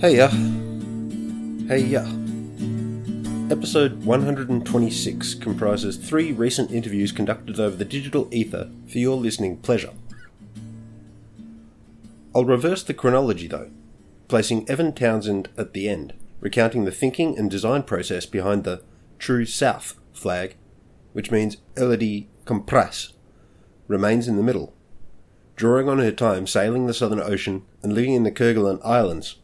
Hey ya. Hey ya. Episode 126 comprises three recent interviews conducted over the digital ether for your listening pleasure. I'll reverse the chronology though, placing Evan Townsend at the end, recounting the thinking and design process behind the True South flag, which means Elodie Compras, remains in the middle, drawing on her time sailing the Southern Ocean and living in the Kerguelen Islands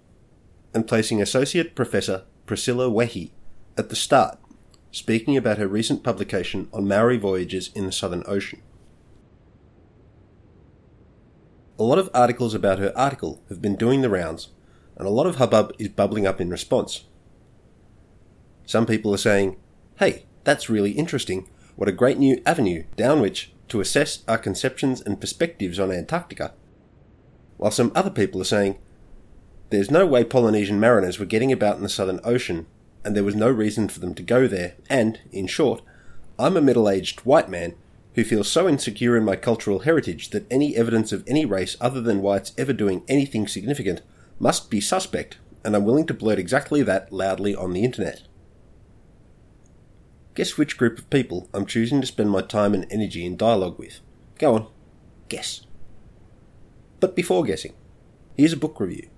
and placing Associate Professor Priscilla Wehi at the start, speaking about her recent publication on Maori voyages in the Southern Ocean. A lot of articles about her article have been doing the rounds, and a lot of hubbub is bubbling up in response. Some people are saying, hey, that's really interesting, what a great new avenue down which to assess our conceptions and perspectives on Antarctica. While some other people are saying, there's no way Polynesian mariners were getting about in the Southern Ocean, and there was no reason for them to go there, and, in short, I'm a middle aged white man who feels so insecure in my cultural heritage that any evidence of any race other than whites ever doing anything significant must be suspect, and I'm willing to blurt exactly that loudly on the internet. Guess which group of people I'm choosing to spend my time and energy in dialogue with. Go on, guess. But before guessing, here's a book review.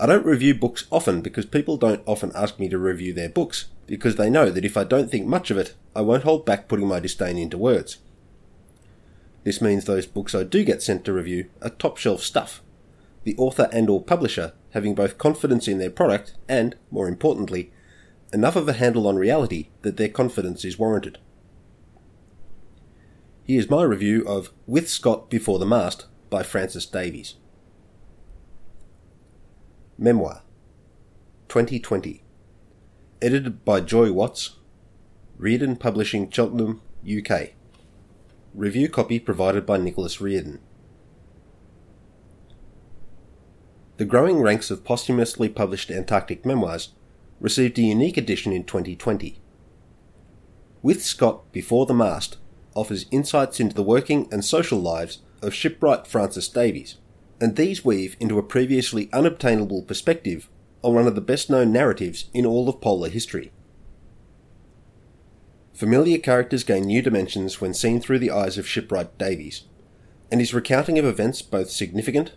I don't review books often because people don't often ask me to review their books, because they know that if I don't think much of it, I won't hold back putting my disdain into words. This means those books I do get sent to review are top shelf stuff, the author and or publisher having both confidence in their product and, more importantly, enough of a handle on reality that their confidence is warranted. Here's my review of With Scott Before the Mast by Francis Davies. Memoir 2020 Edited by Joy Watts. Reardon Publishing Cheltenham, UK Review copy provided by Nicholas Reardon. The growing ranks of posthumously published Antarctic memoirs received a unique edition in 2020. With Scott Before the Mast offers insights into the working and social lives of shipwright Francis Davies and these weave into a previously unobtainable perspective on one of the best known narratives in all of polar history. Familiar characters gain new dimensions when seen through the eyes of shipwright Davies, and his recounting of events both significant,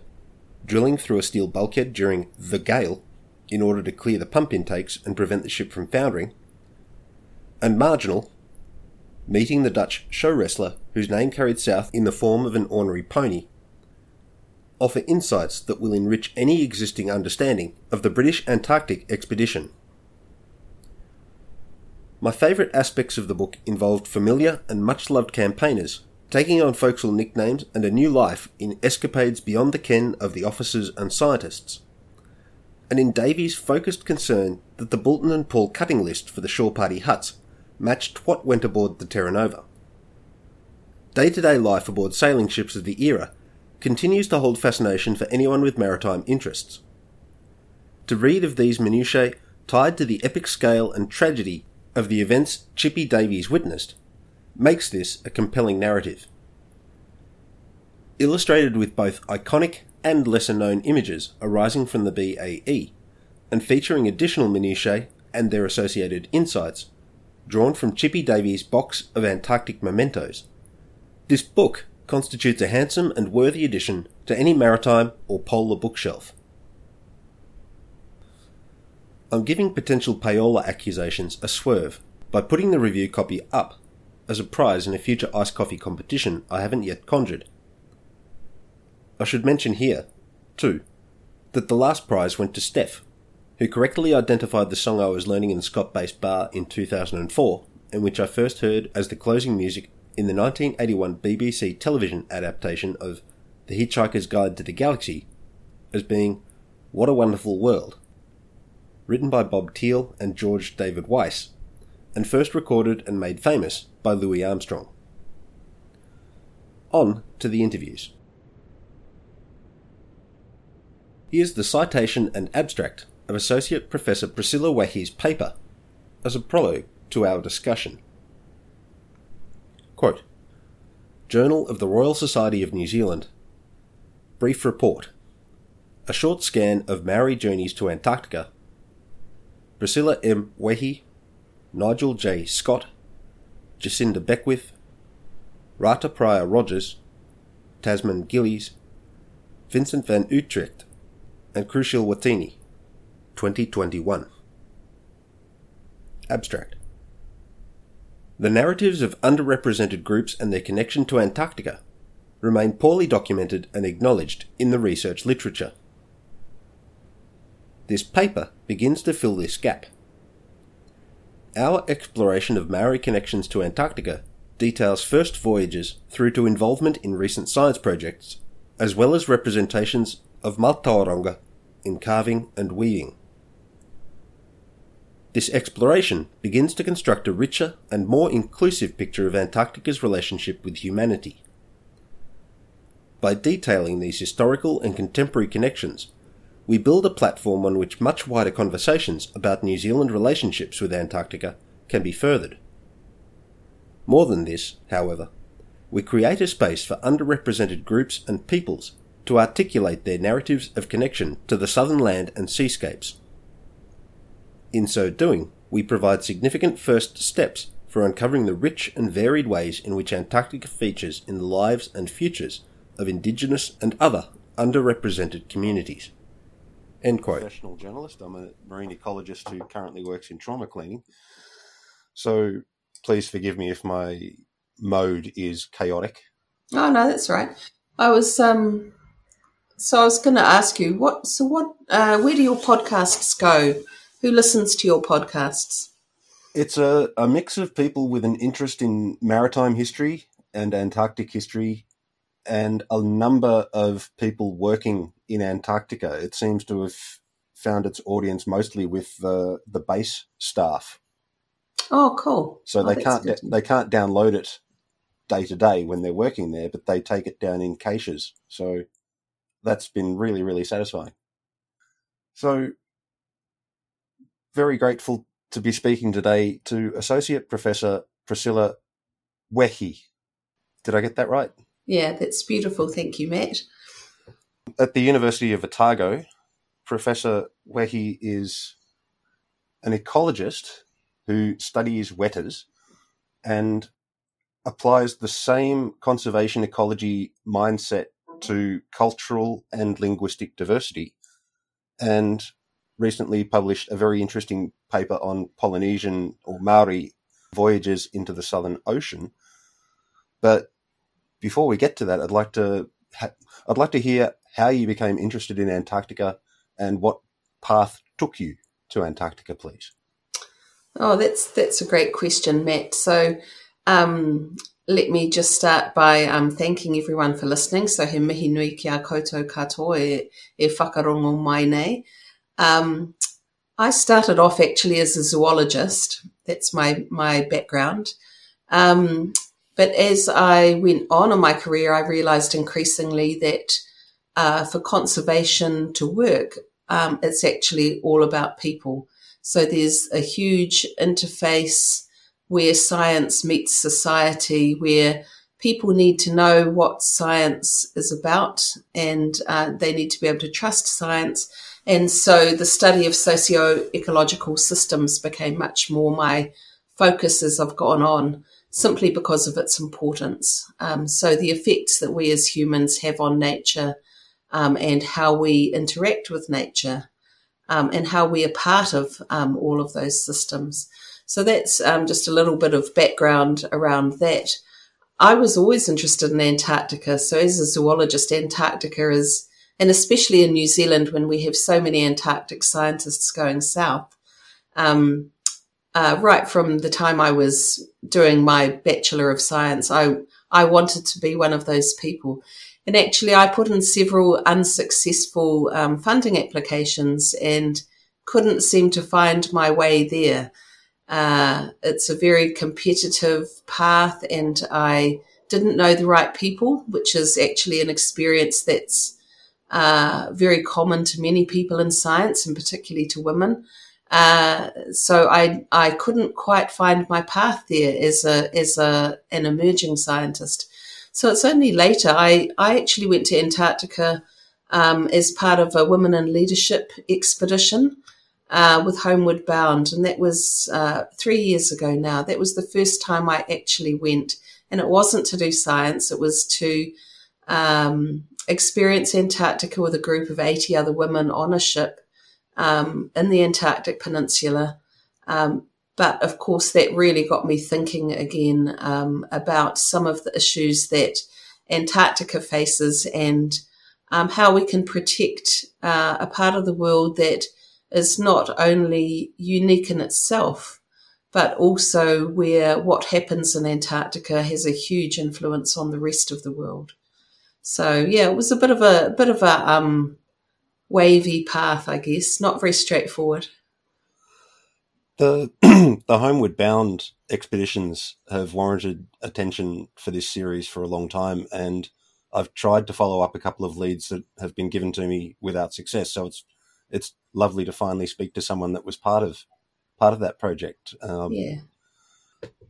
drilling through a steel bulkhead during the gale in order to clear the pump intakes and prevent the ship from foundering, and marginal, meeting the Dutch show wrestler whose name carried south in the form of an ornery pony offer insights that will enrich any existing understanding of the British Antarctic expedition. My favourite aspects of the book involved familiar and much loved campaigners taking on forecastle nicknames and a new life in escapades beyond the ken of the officers and scientists. And in Davies' focused concern that the Boulton and Paul cutting list for the shore party huts matched what went aboard the Terra Nova. Day to day life aboard sailing ships of the era continues to hold fascination for anyone with maritime interests. To read of these minutiae tied to the epic scale and tragedy of the events Chippy Davies witnessed makes this a compelling narrative. Illustrated with both iconic and lesser known images arising from the BAE, and featuring additional minutiae and their associated insights, drawn from Chippy Davies' box of Antarctic mementos. This book constitutes a handsome and worthy addition to any maritime or polar bookshelf. I'm giving potential payola accusations a swerve by putting the review copy up as a prize in a future iced coffee competition I haven't yet conjured. I should mention here, too, that the last prize went to Steph, who correctly identified the song I was learning in the Scott based bar in 2004, and which I first heard as the closing music in the 1981 BBC television adaptation of The Hitchhiker's Guide to the Galaxy as being What a Wonderful World, written by Bob Thiele and George David Weiss, and first recorded and made famous by Louis Armstrong. On to the interviews. Here's the citation and abstract of Associate Professor Priscilla Wehi's paper as a prologue to our discussion. Quote, Journal of the Royal Society of New Zealand. Brief report. A Short Scan of Maori Journeys to Antarctica, Priscilla M. Wehi, Nigel J. Scott, Jacinta Beckwith, Rata Pryor Rodgers, Tasman Gillies, Vincent van Uitregt, and Krushil Watene, 2021. Abstract The narratives of underrepresented groups and their connection to Antarctica remain poorly documented and acknowledged in the research literature. This paper begins to fill this gap. Our exploration of Maori connections to Antarctica details first voyages through to involvement in recent science projects, as well as representations of Mātauranga in carving and weaving. This exploration begins to construct a richer and more inclusive picture of Antarctica's relationship with humanity. By detailing these historical and contemporary connections, we build a platform on which much wider conversations about New Zealand relationships with Antarctica can be furthered. More than this, however, we create a space for underrepresented groups and peoples to articulate their narratives of connection to the southern land and seascapes. In so doing, we provide significant first steps for uncovering the rich and varied ways in which Antarctica features in the lives and futures of Indigenous and other underrepresented communities. End quote. Professional journalist. I'm a marine ecologist who currently works in trauma cleaning. So please forgive me if my mode is chaotic. Oh no, that's right. I was um so I was going to ask you what so what uh, where do your podcasts go? Who listens to your podcasts? It's a, a mix of people with an interest in maritime history and Antarctic history and a number of people working in Antarctica. It seems to have found its audience mostly with the the base staff. Oh, cool! So oh, they can't good. they can't download it day to day when they're working there, but they take it down in caches. So that's been really really satisfying. So very grateful to be speaking today to Associate Professor Priscilla Wehi. Did I get that right? Yeah, that's beautiful. Thank you, Matt. At the University of Otago, Professor Wehi is an ecologist who studies wetas and applies the same conservation ecology mindset to cultural and linguistic diversity and recently published a very interesting paper on Polynesian or Maori voyages into the Southern Ocean. But before we get to that, I'd like to ha- I'd like to hear how you became interested in Antarctica and what path took you to Antarctica, please. Oh, that's that's a great question, Matt. So, um, let me just start by um, thanking everyone for listening. So, he mihi nui ki a koutou katoa e, e whakarongo mai nei. Um, I started off actually as a zoologist. That's my my background. Um, but as I went on in my career, I realized increasingly that uh, for conservation to work, um, it's actually all about people. So there's a huge interface where science meets society, where people need to know what science is about and uh, they need to be able to trust science. And so the study of socio ecological systems became much more my focus as I've gone on simply because of its importance. Um, so the effects that we as humans have on nature um, and how we interact with nature um, and how we are part of um, all of those systems. So that's um, just a little bit of background around that. I was always interested in Antarctica. So as a zoologist, Antarctica is, and especially in New Zealand when we have so many Antarctic scientists going south, um, uh, right from the time I was doing my Bachelor of Science, I, I wanted to be one of those people. And actually, I put in several unsuccessful um, funding applications and couldn't seem to find my way there. Uh, it's a very competitive path, and I didn't know the right people, which is actually an experience that's uh, very common to many people in science, and particularly to women. Uh, so I I couldn't quite find my path there as a as a an emerging scientist. So it's only later I I actually went to Antarctica um, as part of a Women in Leadership expedition uh, with Homeward Bound. And that was uh, three years ago now. That was the first time I actually went. And it wasn't to do science, it was to um, experience Antarctica with a group of 80 other women on a ship um, in the Antarctic Peninsula. Um, but of course, that really got me thinking again um, about some of the issues that Antarctica faces and um, how we can protect uh, a part of the world that is not only unique in itself, but also where what happens in Antarctica has a huge influence on the rest of the world. So yeah, it was a bit of a, a bit of a um, wavy path, I guess, not very straightforward. The the homeward bound expeditions have warranted attention for this series for a long time, and I've tried to follow up a couple of leads that have been given to me without success. So it's it's lovely to finally speak to someone that was part of part of that project. Um, yeah.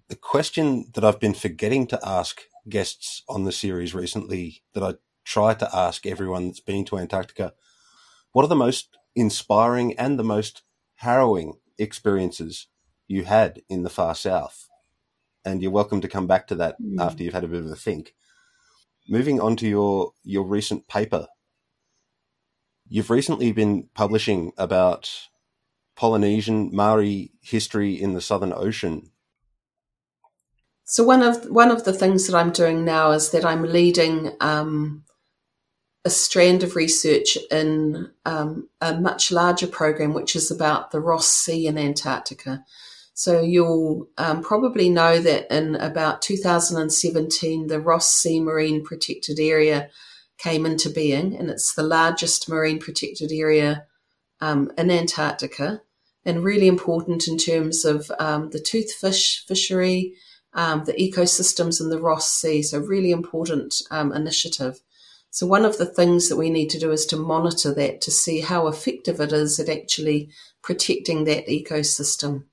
The question that I've been forgetting to ask guests on the series recently, that I try to ask everyone that's been to Antarctica, what are the most inspiring and the most harrowing experiences you had in the far south? And you're welcome to come back to that mm. after you've had a bit of a think. Moving on to your your recent paper, you've recently been publishing about Polynesian Maori history in the Southern Ocean. So one of one of the things that I'm doing now is that I'm leading um, a strand of research in um, a much larger program, which is about the Ross Sea in Antarctica. So you'll um, probably know that in about 2017, the Ross Sea Marine Protected Area came into being, and it's the largest marine protected area um, in Antarctica, and really important in terms of um, the toothfish fishery, um, the ecosystems in the Ross Sea. So, really important um, initiative. So, one of the things that we need to do is to monitor that to see how effective it is at actually protecting that ecosystem.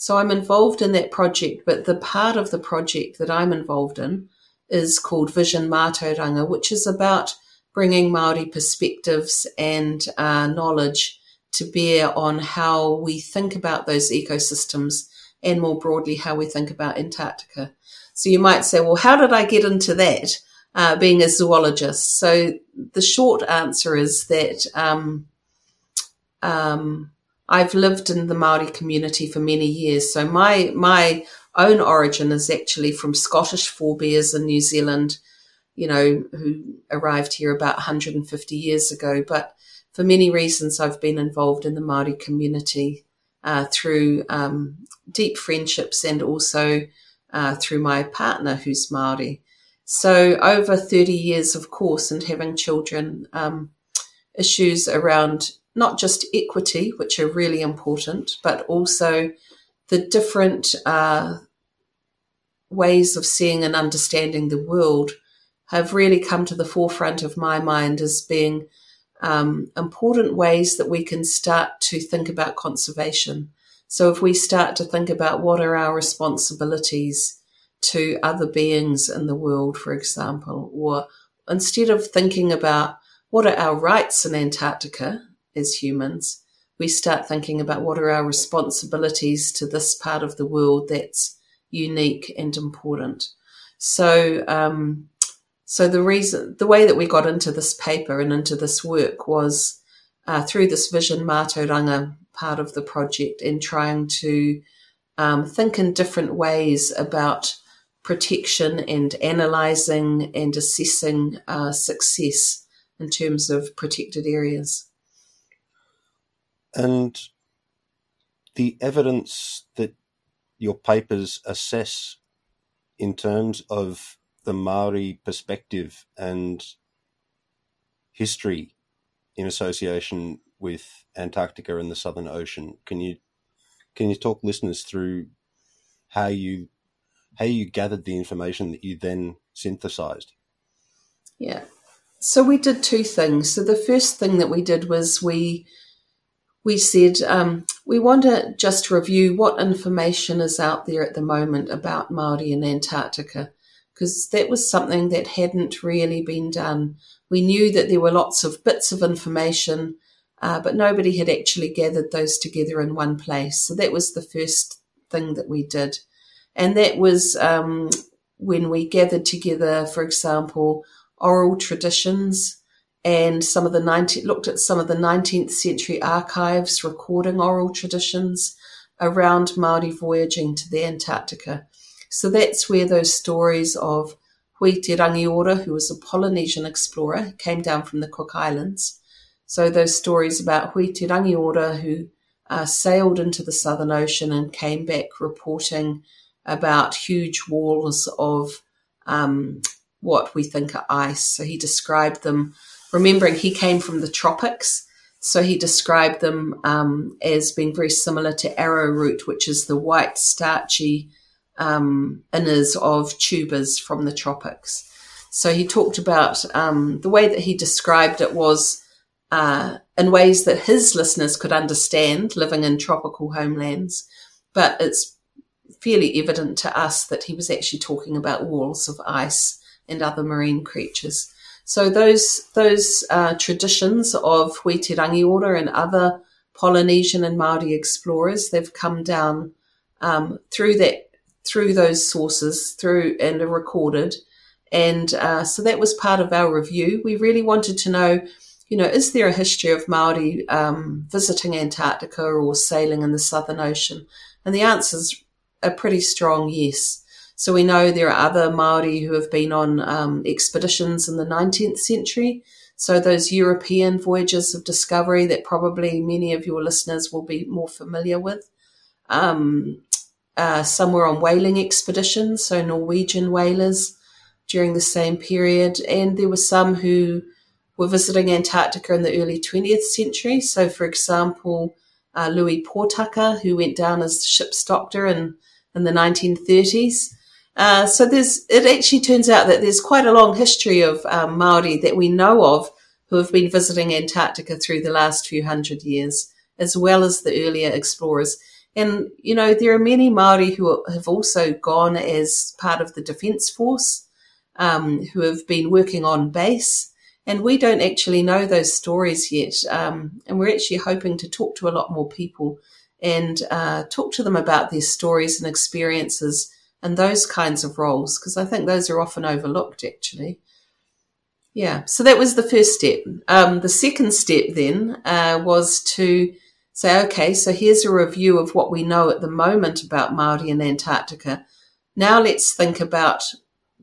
So I'm involved in that project, but the part of the project that I'm involved in is called Vision Mātauranga, which is about bringing Maori perspectives and uh, knowledge to bear on how we think about those ecosystems and more broadly how we think about Antarctica. So you might say, well, how did I get into that? Uh, being a zoologist. So the short answer is that um, um, I've lived in the Maori community for many years, so my my own origin is actually from Scottish forebears in New Zealand, you know, who arrived here about 150 years ago. But for many reasons, I've been involved in the Maori community uh, through um, deep friendships and also uh, through my partner who's Maori. So over 30 years, of course, and having children, um, issues around not just equity, which are really important, but also the different uh, ways of seeing and understanding the world have really come to the forefront of my mind as being um, important ways that we can start to think about conservation. So, if we start to think about what are our responsibilities to other beings in the world, for example, or instead of thinking about what are our rights in Antarctica, as humans, we start thinking about what are our responsibilities to this part of the world that's unique and important. So, um, so the reason, the way that we got into this paper and into this work was uh, through this Vision Mātauranga part of the project and trying to um, think in different ways about protection and analysing and assessing uh, success in terms of protected areas. And the evidence that your papers assess in terms of the Maori perspective and history in association with Antarctica and the Southern Ocean. Can you can you talk listeners through how you how you gathered the information that you then synthesized? Yeah. So we did two things. So the first thing that we did was we we said um, we want to just review what information is out there at the moment about Maori in Antarctica, because that was something that hadn't really been done. We knew that there were lots of bits of information, uh, but nobody had actually gathered those together in one place. So that was the first thing that we did. And that was um, when we gathered together, for example, oral traditions and some of the 19, looked at some of the 19th century archives recording oral traditions around Māori voyaging to the Antarctica. So that's where those stories of Hui Rangiora, who was a Polynesian explorer, came down from the Cook Islands. So those stories about Hui Rangiora, who uh, sailed into the Southern Ocean and came back reporting about huge walls of um, what we think are ice. So he described them remembering he came from the tropics. So he described them um, as being very similar to arrowroot, which is the white starchy um, inners of tubers from the tropics. So he talked about um, the way that he described it was uh, in ways that his listeners could understand living in tropical homelands, but it's fairly evident to us that he was actually talking about walls of ice and other marine creatures. So those those uh, traditions of Hui Te Rangiora and other Polynesian and Maori explorers, they've come down um, through that through those sources, through and are recorded. And uh, so that was part of our review. We really wanted to know, you know, is there a history of Maori um, visiting Antarctica or sailing in the Southern Ocean? And the answer is a pretty strong yes. So we know there are other Maori who have been on um, expeditions in the 19th century. So those European voyages of discovery that probably many of your listeners will be more familiar with. Um, uh, some were on whaling expeditions, so Norwegian whalers during the same period, and there were some who were visiting Antarctica in the early 20th century. So, for example, uh, Louis Potaka, who went down as ship's doctor in, in the 1930s, uh, so there's, it actually turns out that there's quite a long history of um, Maori that we know of who have been visiting Antarctica through the last few hundred years, as well as the earlier explorers. And, you know, there are many Maori who have also gone as part of the Defence Force, um, who have been working on base. And we don't actually know those stories yet. Um, and we're actually hoping to talk to a lot more people and uh, talk to them about their stories and experiences and those kinds of roles, because I think those are often overlooked actually. Yeah, so that was the first step. Um, the second step then uh, was to say, okay, so here's a review of what we know at the moment about Maori in Antarctica. Now let's think about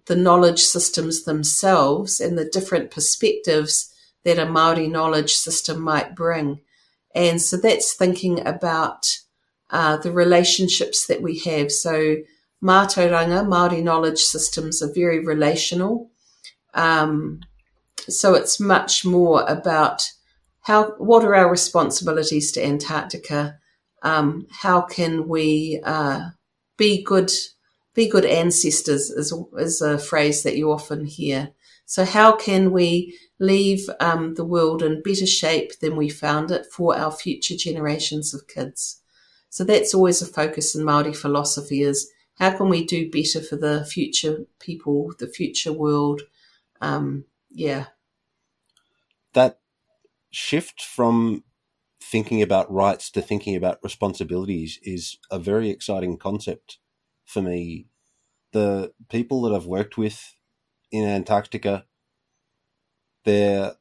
the knowledge systems themselves and the different perspectives that a Maori knowledge system might bring. And so that's thinking about uh, the relationships that we have. So Mātauranga, Māori knowledge systems are very relational. Um, so it's much more about how, what are our responsibilities to Antarctica? Um, how can we uh, be good, be good ancestors is, is a phrase that you often hear. So how can we leave um, the world in better shape than we found it for our future generations of kids? So that's always a focus in Māori philosophy is how can we do better for the future people, the future world? Um, yeah. That shift from thinking about rights to thinking about responsibilities is a very exciting concept for me. The people that I've worked with in Antarctica, their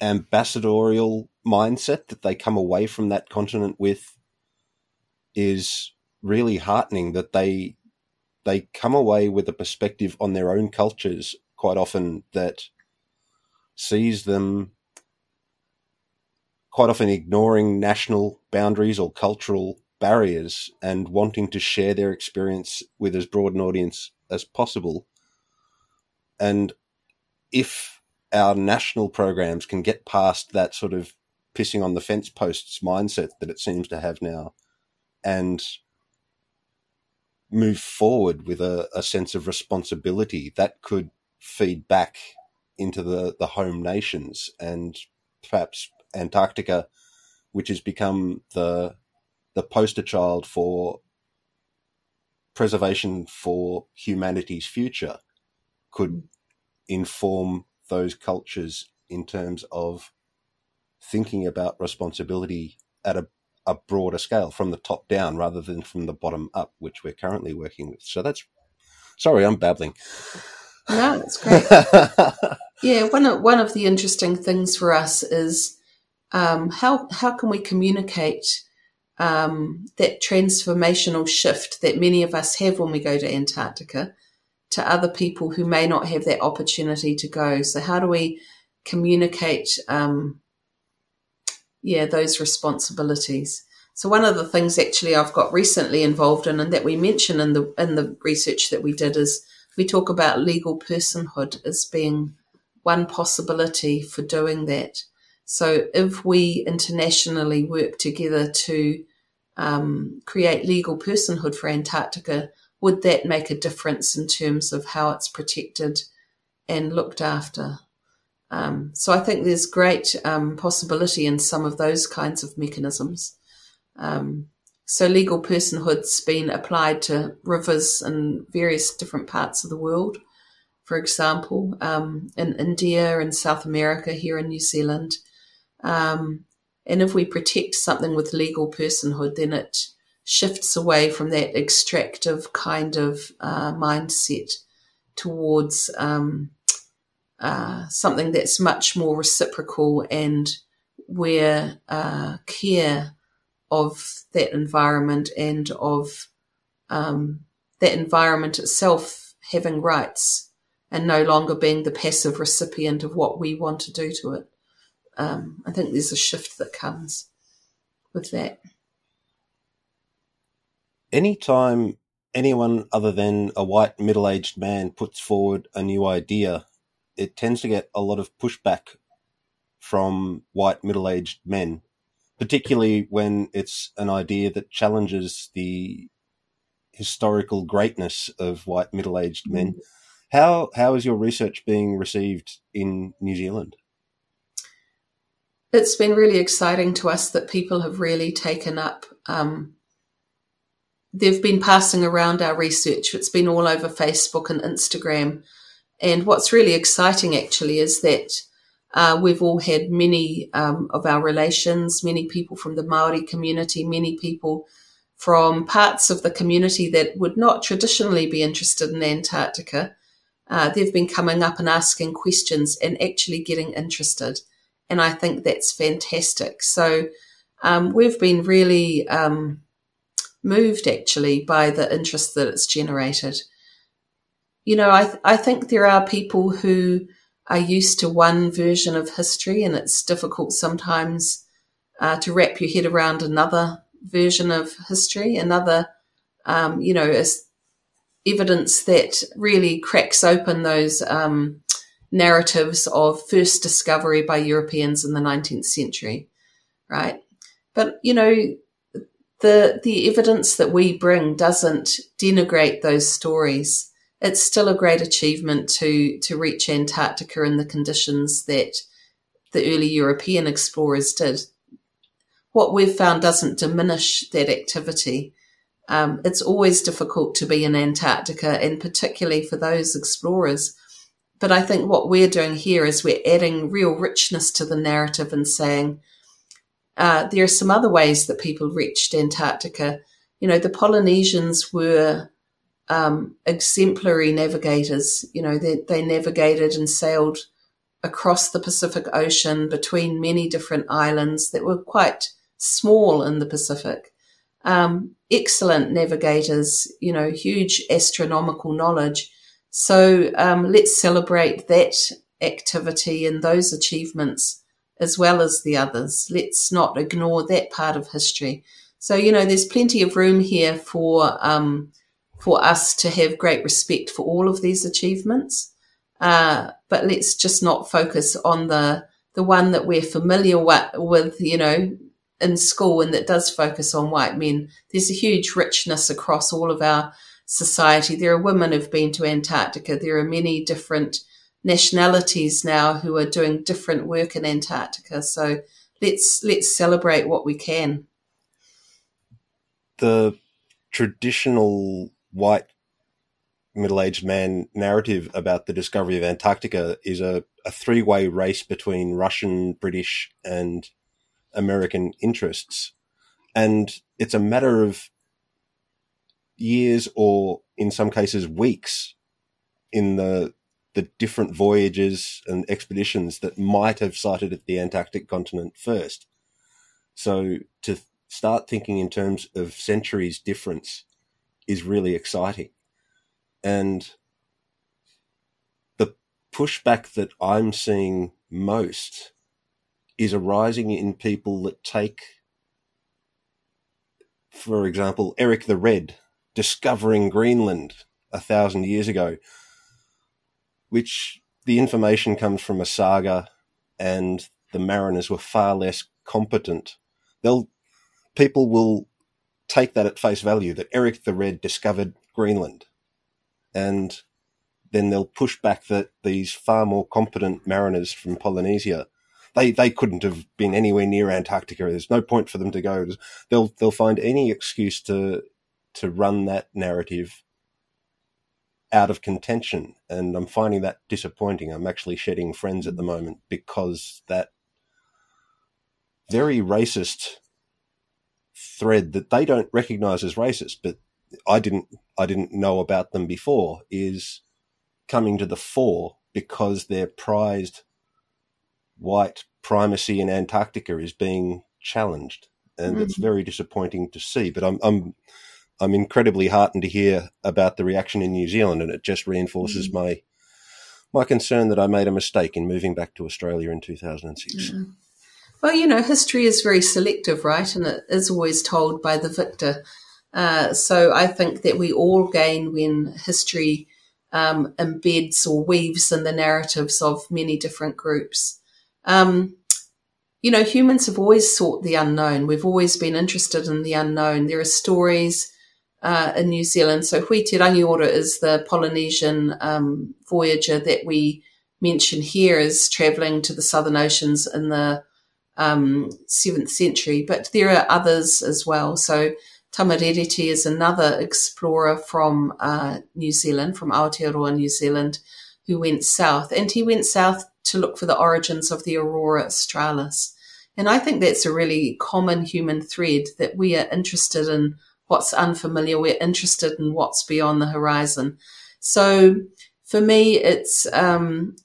ambassadorial mindset that they come away from that continent with is really heartening that they they come away with a perspective on their own cultures quite often that sees them quite often ignoring national boundaries or cultural barriers and wanting to share their experience with as broad an audience as possible. And if our national programs can get past that sort of pissing on the fence posts mindset that it seems to have now and move forward with a, a sense of responsibility that could feed back into the, the home nations and perhaps Antarctica, which has become the the poster child for preservation for humanity's future could inform those cultures in terms of thinking about responsibility at a, a broader scale from the top down rather than from the bottom up, which we're currently working with. So that's sorry, I'm babbling. No, that's great. yeah, one of one of the interesting things for us is um, how how can we communicate um, that transformational shift that many of us have when we go to Antarctica to other people who may not have that opportunity to go. So how do we communicate, um, yeah, those responsibilities? So one of the things actually I've got recently involved in, and that we mention in the in the research that we did, is we talk about legal personhood as being one possibility for doing that. So if we internationally work together to um, create legal personhood for Antarctica, would that make a difference in terms of how it's protected and looked after? Um, so I think there's great um, possibility in some of those kinds of mechanisms. Um, so legal personhood's been applied to rivers in various different parts of the world. For example, um, in India and South America, here in New Zealand. Um, and if we protect something with legal personhood, then it shifts away from that extractive kind of uh, mindset towards um, uh, something that's much more reciprocal and where uh, care of that environment and of um, that environment itself having rights and no longer being the passive recipient of what we want to do to it. Um, I think there's a shift that comes with that anytime anyone other than a white middle aged man puts forward a new idea, it tends to get a lot of pushback from white middle aged men, particularly when it's an idea that challenges the historical greatness of white middle aged men. Mm. How how is your research being received in New Zealand? It's been really exciting to us that people have really taken up um, they've been passing around our research. It's been all over Facebook and Instagram. And what's really exciting actually is that uh, we've all had many um, of our relations, many people from the Maori community, many people from parts of the community that would not traditionally be interested in Antarctica. Uh, they've been coming up and asking questions and actually getting interested. And I think that's fantastic. So um, we've been really um, moved actually by the interest that it's generated. You know, I, th- I think there are people who are used to one version of history and it's difficult sometimes uh, to wrap your head around another version of history, another, um, you know, evidence that really cracks open those um, narratives of first discovery by Europeans in the 19th century, right? But, you know, the the evidence that we bring doesn't denigrate those stories. It's still a great achievement to to reach Antarctica in the conditions that the early European explorers did. What we've found doesn't diminish that activity. Um, it's always difficult to be in Antarctica, and particularly for those explorers. But I think what we're doing here is we're adding real richness to the narrative and saying, uh, there are some other ways that people reached Antarctica. You know, the Polynesians were um, exemplary navigators. You know, they, they navigated and sailed across the Pacific Ocean between many different islands that were quite small in the Pacific. Um, excellent navigators, you know, huge astronomical knowledge. So um, let's celebrate that activity and those achievements as well as the others. Let's not ignore that part of history. So, you know, there's plenty of room here for, um, for us to have great respect for all of these achievements. Uh, but let's just not focus on the, the one that we're familiar with, with, you know, in school and that does focus on white men. There's a huge richness across all of our society. There are women who've been to Antarctica. There are many different nationalities now who are doing different work in Antarctica. So let's let's celebrate what we can. The traditional white middle-aged man narrative about the discovery of Antarctica is a, a three-way race between Russian, British, and American interests, and it's a matter of years or in some cases weeks in the the different voyages and expeditions that might have sighted the Antarctic continent first. So to start thinking in terms of centuries difference is really exciting. And the pushback that I'm seeing most is arising in people that take, for example, Eric the Red discovering Greenland a thousand years ago, which the information comes from a saga and the mariners were far less competent. They'll, people will take that at face value that Eric the Red discovered Greenland and then they'll push back that these far more competent mariners from Polynesia, they, they couldn't have been anywhere near Antarctica. There's no point for them to go. They'll, they'll find any excuse to, to run that narrative out of contention. And I'm finding that disappointing. I'm actually shedding friends at the moment because that very racist thread that they don't recognize as racist, but I didn't I didn't know about them before is coming to the fore because their prized white primacy in Antarctica is being challenged, and mm-hmm. it's very disappointing to see. But I'm I'm I'm incredibly heartened to hear about the reaction in New Zealand, and it just reinforces mm-hmm. my my concern that I made a mistake in moving back to Australia in 2006. Mm-hmm. Well, you know, history is very selective, right? And it is always told by the victor. Uh, so I think that we all gain when history um, embeds or weaves in the narratives of many different groups. Um, you know, humans have always sought the unknown. We've always been interested in the unknown. There are stories uh, in New Zealand. So Hui Te Rangiora is the Polynesian um, voyager that we mention here as travelling to the southern oceans in the um, seventh century, but there are others as well. So Tamarereti is another explorer from uh, New Zealand, from Aotearoa, New Zealand, who went south. And he went south to look for the origins of the Aurora Australis. And I think that's a really common human thread that we are interested in what's unfamiliar. We're interested in what's beyond the horizon. So for me, it's, um,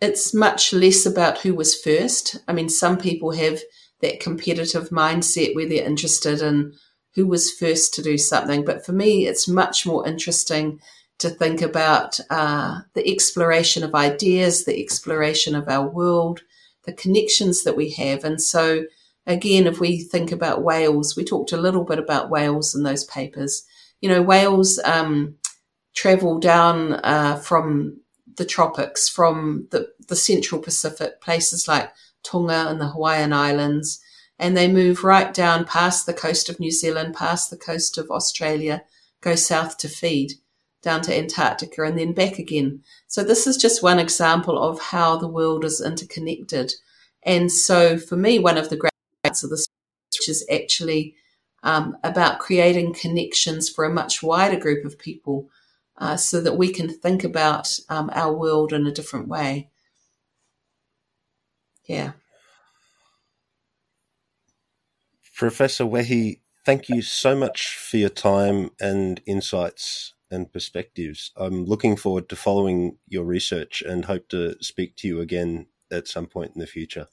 it's much less about who was first. I mean, some people have that competitive mindset where they're interested in who was first to do something. But for me, it's much more interesting to think about uh, the exploration of ideas, the exploration of our world, the connections that we have. And so, again, if we think about whales, we talked a little bit about whales in those papers. You know, whales um, travel down uh, from the tropics, from the, the central Pacific, places like Tonga and the Hawaiian Islands, and they move right down past the coast of New Zealand, past the coast of Australia, go south to feed down to Antarctica and then back again. So this is just one example of how the world is interconnected. And so for me, one of the great parts of this which is actually um, about creating connections for a much wider group of people uh, so that we can think about um, our world in a different way. Yeah. Professor Wehi, thank you so much for your time and insights and perspectives. I'm looking forward to following your research and hope to speak to you again at some point in the future.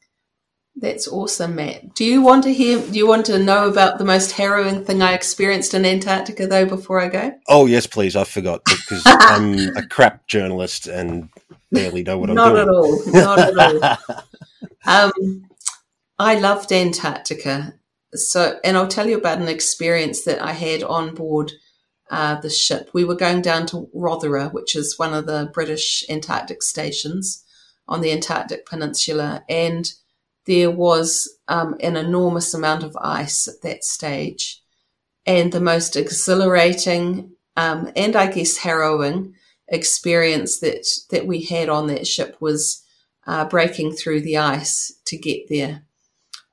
That's awesome, Matt. Do you want to hear? Do you want to know about the most harrowing thing I experienced in Antarctica, though? Before I go. Oh yes, please. I forgot because I'm a crap journalist and barely know what I'm Not doing. Not at all. Not at all. um, I loved Antarctica so, and I'll tell you about an experience that I had on board uh, the ship. We were going down to Rothera, which is one of the British Antarctic stations on the Antarctic Peninsula, and there was um, an enormous amount of ice at that stage. And the most exhilarating um, and I guess harrowing experience that, that we had on that ship was uh, breaking through the ice to get there.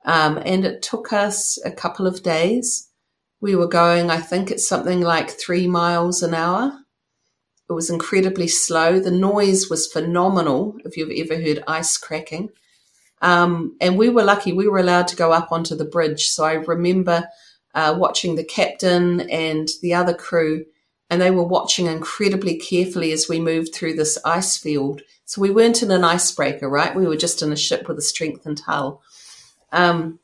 Um, and it took us a couple of days we were going, I think it's something like three miles an hour. It was incredibly slow. The noise was phenomenal, if you've ever heard ice cracking. Um, and we were lucky, we were allowed to go up onto the bridge. So I remember uh, watching the captain and the other crew, and they were watching incredibly carefully as we moved through this ice field. So we weren't in an icebreaker, right? We were just in a ship with a strengthened hull. Um,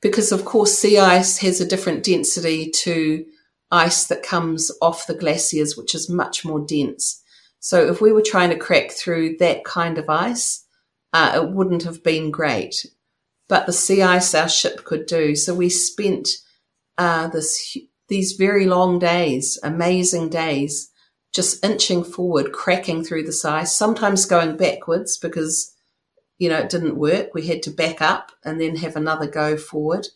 because, of course, sea ice has a different density to ice that comes off the glaciers, which is much more dense. So if we were trying to crack through that kind of ice, uh, it wouldn't have been great. But the sea ice our ship could do. So we spent uh, this these very long days, amazing days, just inching forward, cracking through the ice, sometimes going backwards because you know it didn't work. We had to back up and then have another go forward.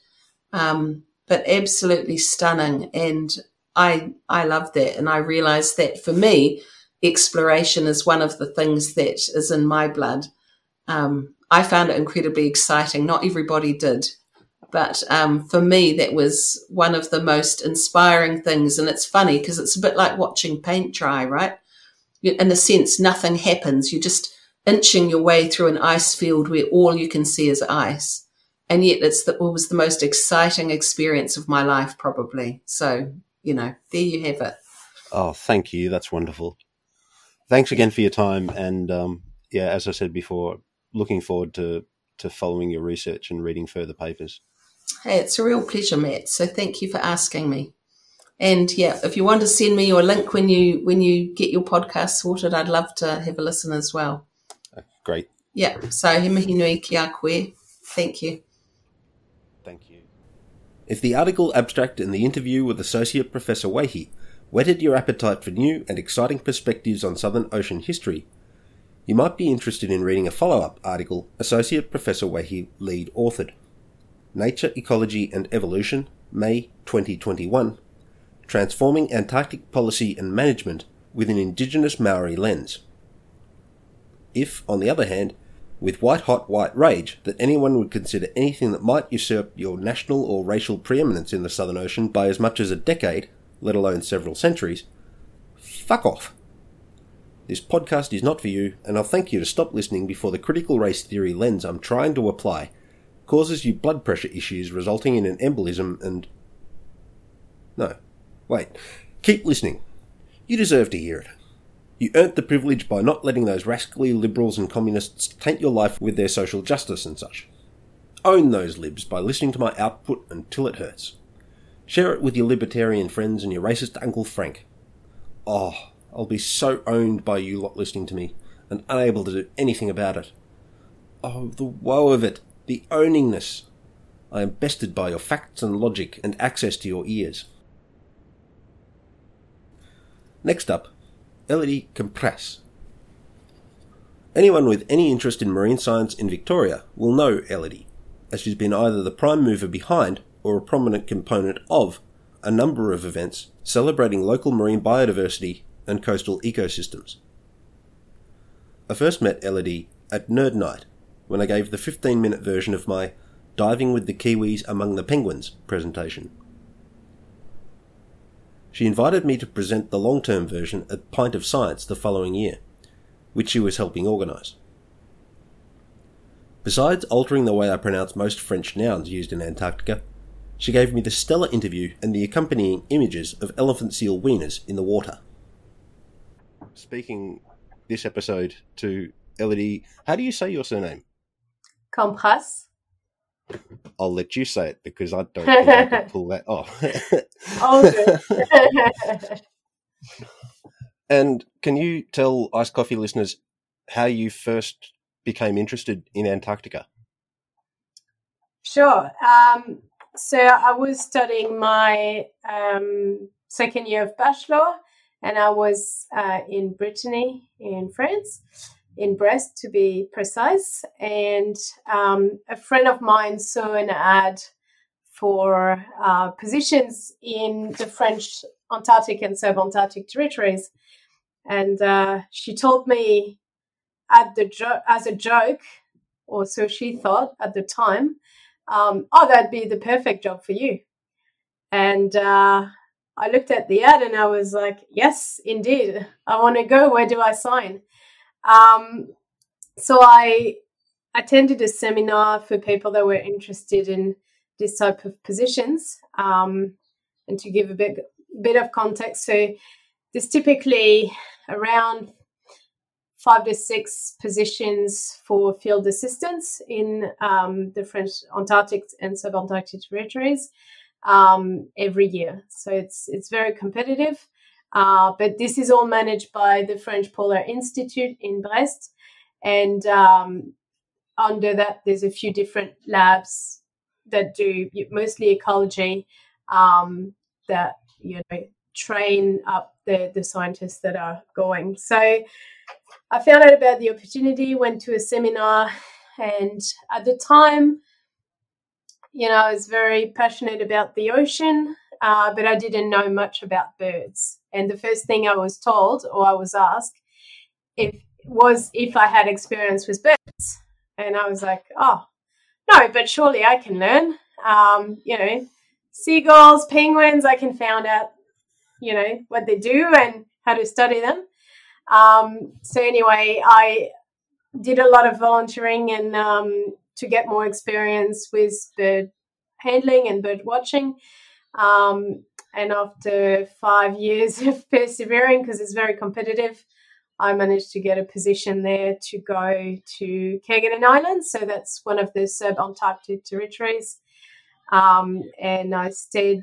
Um, but absolutely stunning, and I I love that, and I realised that for me, exploration is one of the things that is in my blood. Um, I found it incredibly exciting. Not everybody did, but um, for me, that was one of the most inspiring things. And it's funny because it's a bit like watching paint dry, right? In a sense, nothing happens. You're just inching your way through an ice field where all you can see is ice. And yet, it's the, it was the most exciting experience of my life, probably. So, you know, there you have it. Oh, thank you. That's wonderful. Thanks again for your time. And um, yeah, as I said before, looking forward to to following your research and reading further papers. Hey, it's a real pleasure, Matt. So thank you for asking me. And yeah, if you want to send me your link when you when you get your podcast sorted, I'd love to have a listen as well. Uh, great. Yeah. So he mihi nui ki a koe. Thank you. Thank you. If the article, abstract, and the interview with Associate Professor Wehi whetted your appetite for new and exciting perspectives on Southern Ocean history, you might be interested in reading a follow up article Associate Professor Wehi lead authored Nature, Ecology and Evolution, May 2021 Transforming Antarctic Policy and Management with an Indigenous Maori Lens. If, on the other hand, with white hot white rage that anyone would consider anything that might usurp your national or racial preeminence in the Southern Ocean by as much as a decade, let alone several centuries, fuck off. This podcast is not for you, and I'll thank you to stop listening before the critical race theory lens I'm trying to apply causes you blood pressure issues resulting in an embolism and. No. Wait. Keep listening. You deserve to hear it. You earned the privilege by not letting those rascally liberals and communists taint your life with their social justice and such. Own those libs by listening to my output until it hurts. Share it with your libertarian friends and your racist Uncle Frank. Oh, I'll be so owned by you lot listening to me, and unable to do anything about it. Oh, the woe of it, the owningness. I am bested by your facts and logic and access to your ears. Next up, Elodie Camprasse. Anyone with any interest in marine science in Victoria will know Elodie, as she's been either the prime mover behind or a prominent component of a number of events celebrating local marine biodiversity and coastal ecosystems. I first met Elodie at Nerd Night when I gave the 15 minute version of my Diving with the Kiwis Among the Penguins presentation. She invited me to present the long term version at Pint of Science the following year, which she was helping organise. Besides altering the way I pronounce most French nouns used in Antarctica, she gave me the stellar interview and the accompanying images of elephant seal wieners in the water speaking this episode to Elodie. How do you say your surname? Camprasse. I'll let you say it because I don't think I can pull that off. oh, and can you tell Iced Coffee listeners how you first became interested in Antarctica? Sure. Um, so I was studying my um, second year of bachelor and I was uh, in Brittany in France, in Brest to be precise. And um, a friend of mine saw an ad for uh, positions in the French Antarctic and subantarctic territories, and uh, she told me at the jo- as a joke, or so she thought at the time, um, "Oh, that'd be the perfect job for you." And uh, I looked at the ad and I was like, yes, indeed, I want to go. Where do I sign? Um, so I attended a seminar for people that were interested in this type of positions. Um, and to give a bit bit of context, so there's typically around five to six positions for field assistants in um, the French Antarctic and subantarctic territories um, every year. So it's it's very competitive. Uh, but this is all managed by the French Polar Institute in Brest, and um, under that, there's a few different labs that do mostly ecology um, that you know train up the the scientists that are going. So I found out about the opportunity, went to a seminar, and at the time, you know, I was very passionate about the ocean, uh, but I didn't know much about birds. And the first thing I was told, or I was asked, if was if I had experience with birds, and I was like, oh, no, but surely I can learn. Um, you know, seagulls, penguins, I can find out, you know, what they do and how to study them. Um, so anyway, I did a lot of volunteering and um, to get more experience with bird handling and bird watching. Um, and after five years of persevering, because it's very competitive, I managed to get a position there to go to Kerguelen Island. So that's one of the subantarctic territories. Um, and I stayed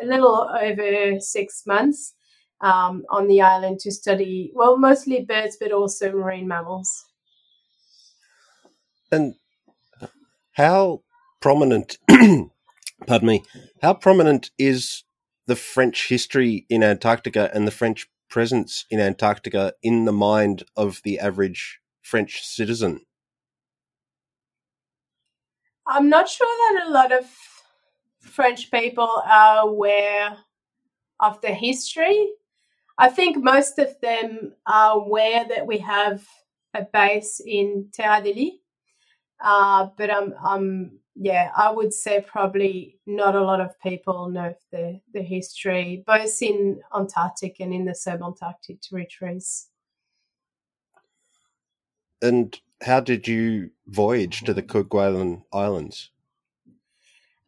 a little over six months um, on the island to study, well, mostly birds, but also marine mammals. And how prominent, pardon me, how prominent is the French history in Antarctica and the French presence in Antarctica in the mind of the average French citizen? I'm not sure that a lot of French people are aware of the history. I think most of them are aware that we have a base in Terre uh, but I'm, I'm, yeah, I would say probably not a lot of people know the, the history, both in Antarctic and in the subantarctic territories. And how did you voyage to the Kerguelen Islands?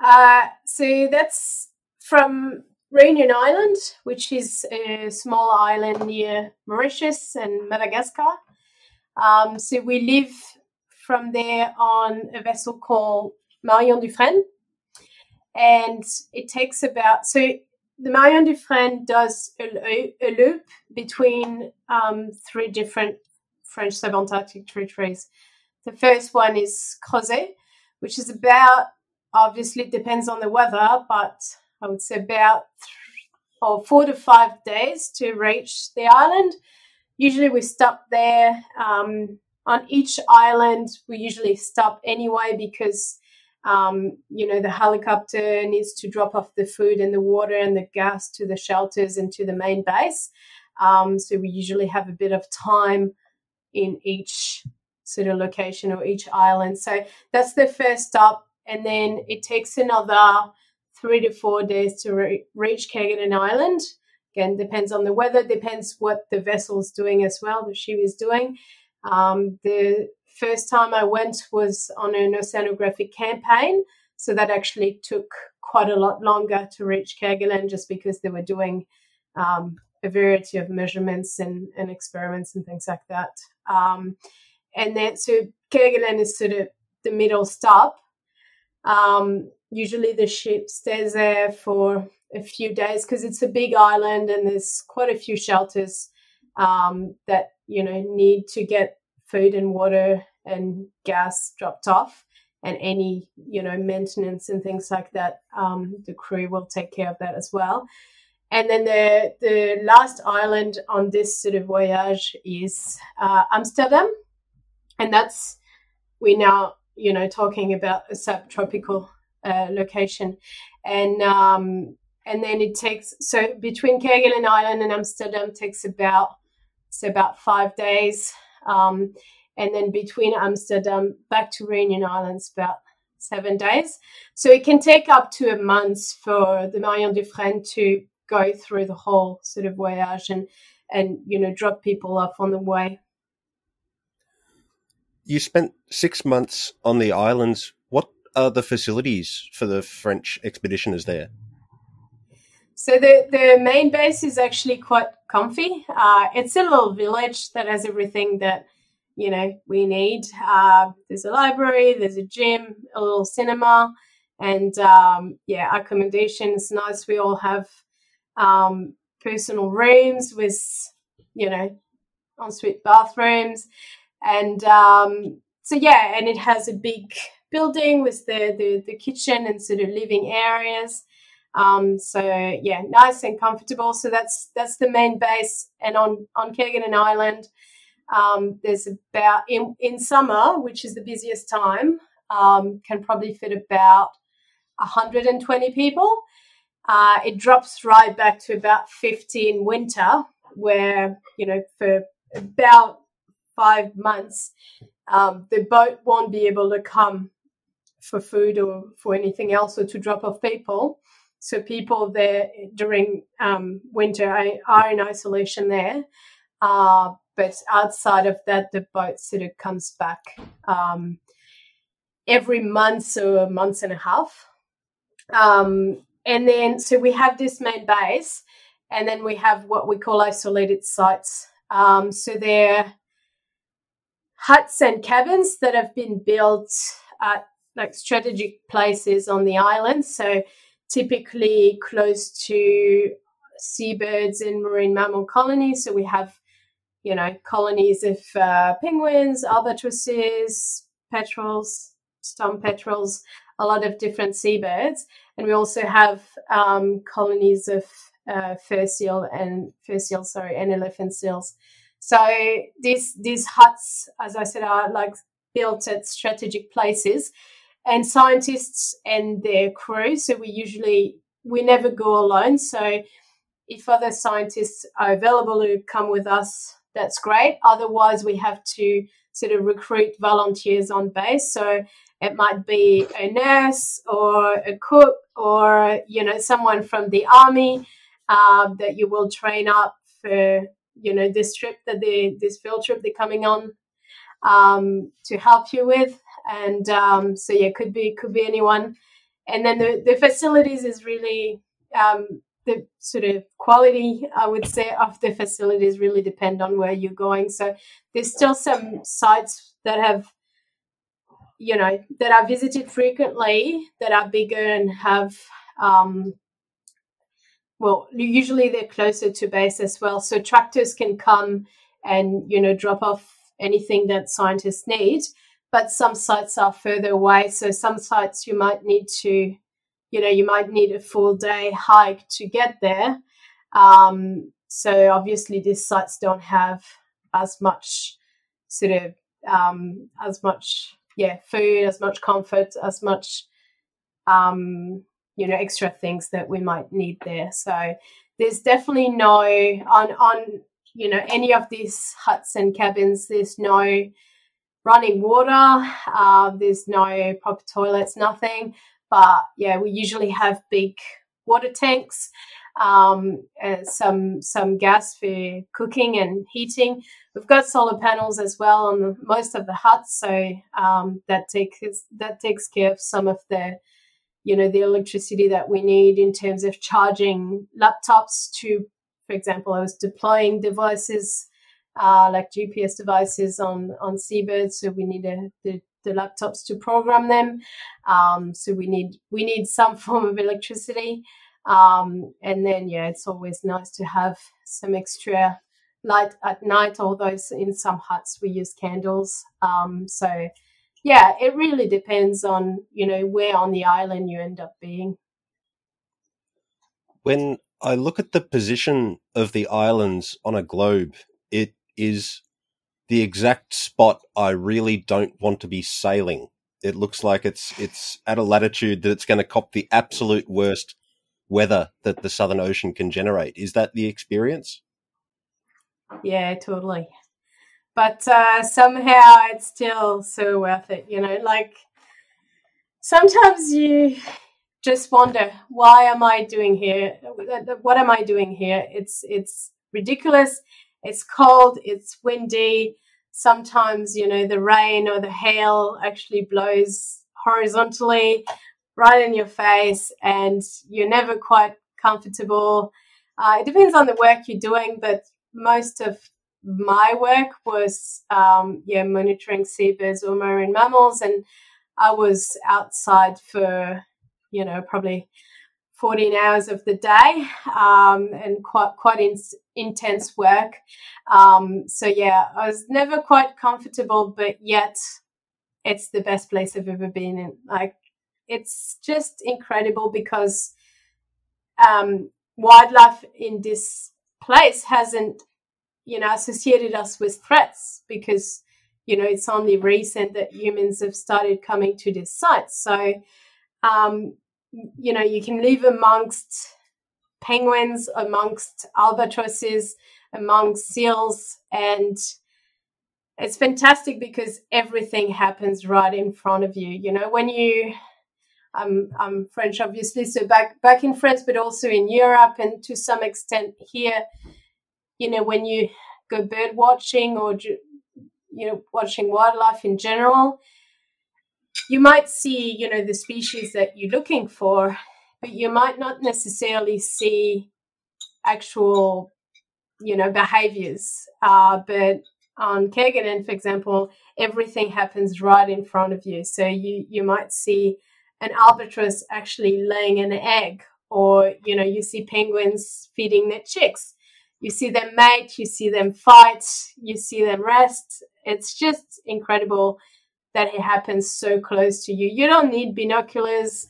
Uh, so that's from Réunion Island, which is a small island near Mauritius and Madagascar. Um, so we live from there on a vessel called Marion Dufresne. And it takes about, so the Marion Dufresne does a, a loop between um, three different French subantarctic territories. The first one is Crozet, which is about, obviously, it depends on the weather, but I would say about or four to five days to reach the island. Usually we stop there. Um, on each island, we usually stop anyway because, um, you know, the helicopter needs to drop off the food and the water and the gas to the shelters and to the main base. Um, so we usually have a bit of time in each sort of location or each island. So that's the first stop. And then it takes another three to four days to re- reach Kerguelen Island. Again, depends on the weather, depends what the vessel's doing as well, the ship is doing. Um, the first time I went was on an oceanographic campaign, so that actually took quite a lot longer to reach Kerguelen just because they were doing um, a variety of measurements and, and, experiments and things like that. Um, and then, so Kerguelen is sort of the middle stop. Um, usually the ship stays there for a few days because it's a big island and there's quite a few shelters um, that you know need to get food and water and gas dropped off and any you know maintenance and things like that um, the crew will take care of that as well. And then the the last island on this sort of voyage is uh, amsterdam. And that's we now you know talking about a subtropical uh, location, and um, and then it takes so between Kerguelen Island and Amsterdam takes about it's about five days, um, and then between Amsterdam back to Réunion Islands about seven days. So it can take up to a month for the Marion Dufresne to go through the whole sort of voyage and and you know drop people off on the way. You spent six months on the islands. What are the facilities for the French expeditioners there? So the, the main base is actually quite comfy. Uh, it's a little village that has everything that you know we need. Uh, there's a library, there's a gym, a little cinema, and um, yeah, accommodation is nice. We all have um, personal rooms with you know ensuite bathrooms, and um, so yeah, and it has a big building with the, the the kitchen and sort of living areas. Um, so yeah, nice and comfortable. So that's that's the main base. And on on Kerguelen Island, um, there's about in in summer, which is the busiest time, um, can probably fit about 120 people. Uh, it drops right back to about 50 in winter, where you know for about five months, um, the boat won't be able to come for food or for anything else or to drop off people. So people there during um, winter are in isolation there. Uh, but outside of that, the boat sort of comes back um, every month or a month and a half. Um, and then, so we have this main base, and then we have what we call isolated sites. Um, so they're huts and cabins that have been built at like strategic places on the island. So typically close to seabirds and marine mammal colonies. So we have, you know, colonies of uh, penguins, albatrosses, petrels, storm petrels, a lot of different seabirds. And we also have um, colonies of uh, fur seal and fur seal, sorry, and elephant seals. So these these huts, as I said, are like built at strategic places and scientists and their crew. So we usually we never go alone. So if other scientists are available to come with us, that's great. Otherwise, we have to sort of recruit volunteers on base. So it might be a nurse or a cook or you know someone from the army uh, that you will train up for you know this trip that they this field trip they're coming on um, to help you with and um, so yeah, could be could be anyone. And then the the facilities is really um, the sort of quality I would say of the facilities really depend on where you're going. So there's still some sites that have you know that are visited frequently that are bigger and have um, well usually they're closer to base as well so tractors can come and you know drop off anything that scientists need but some sites are further away. So some sites you might need to, you know, you might need a full day hike to get there. Um, so obviously these sites don't have as much sort of um, as much yeah food, as much comfort, as much um, you know extra things that we might need there. So there's definitely no on on you know any of these huts and cabins. There's no running water. Uh, there's no proper toilets, nothing. But yeah, we usually have big water tanks, um, some some gas for cooking and heating. We've got solar panels as well on most of the huts, so um, that takes that takes care of some of the you know the electricity that we need in terms of charging laptops to for example i was deploying devices uh, like GPS devices on on seabirds. So we need a, the the laptops to program them. Um, so we need we need some form of electricity. Um, and then yeah, it's always nice to have some extra light at night. Although in some huts we use candles. Um, so yeah, it really depends on you know where on the island you end up being. When I look at the position of the islands on a globe, is the exact spot I really don't want to be sailing. It looks like it's it's at a latitude that it's going to cop the absolute worst weather that the Southern Ocean can generate. Is that the experience? Yeah, totally. But uh, somehow it's still so worth it, you know. Like sometimes you just wonder why am I doing here? What am I doing here? It's it's ridiculous. It's cold. It's windy. Sometimes you know the rain or the hail actually blows horizontally right in your face, and you're never quite comfortable. Uh, it depends on the work you're doing, but most of my work was um, yeah monitoring seabirds or marine mammals, and I was outside for you know probably 14 hours of the day um, and quite quite in, intense work. Um, so yeah, I was never quite comfortable, but yet it's the best place I've ever been in. Like it's just incredible because um, wildlife in this place hasn't you know associated us with threats because you know it's only recent that humans have started coming to this site so um, you know you can live amongst penguins amongst albatrosses amongst seals and it's fantastic because everything happens right in front of you you know when you I'm, I'm French, obviously, so back back in France, but also in Europe and to some extent here. You know, when you go bird watching or you know watching wildlife in general, you might see you know the species that you're looking for, but you might not necessarily see actual you know behaviors. Uh, but on Kerguelen, for example, everything happens right in front of you. So you you might see an albatross actually laying an egg or you know you see penguins feeding their chicks you see them mate you see them fight you see them rest it's just incredible that it happens so close to you you don't need binoculars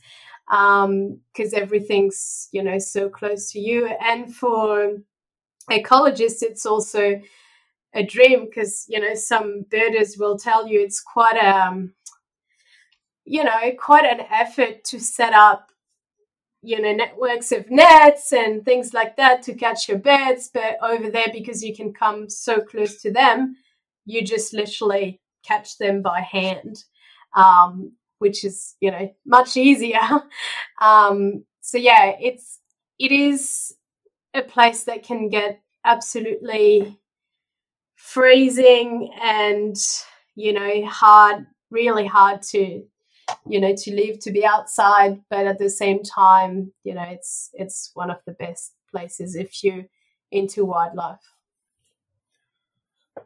because um, everything's you know so close to you and for ecologists it's also a dream because you know some birders will tell you it's quite a um, you know, quite an effort to set up, you know, networks of nets and things like that to catch your birds. But over there, because you can come so close to them, you just literally catch them by hand, um, which is, you know, much easier. um, so yeah, it's, it is a place that can get absolutely freezing and, you know, hard, really hard to you know to live to be outside but at the same time you know it's it's one of the best places if you into wildlife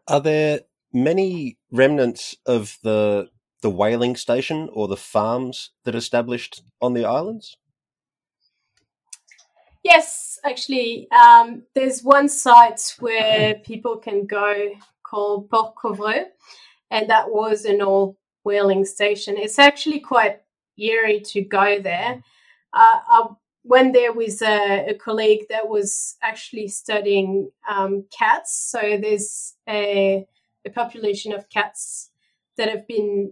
are there many remnants of the the whaling station or the farms that established on the islands yes actually um, there's one site where people can go called port Couvreux, and that was an old whaling station. It's actually quite eerie to go there. Uh, I went there with a, a, colleague that was actually studying um, cats. So there's a, a, population of cats that have been,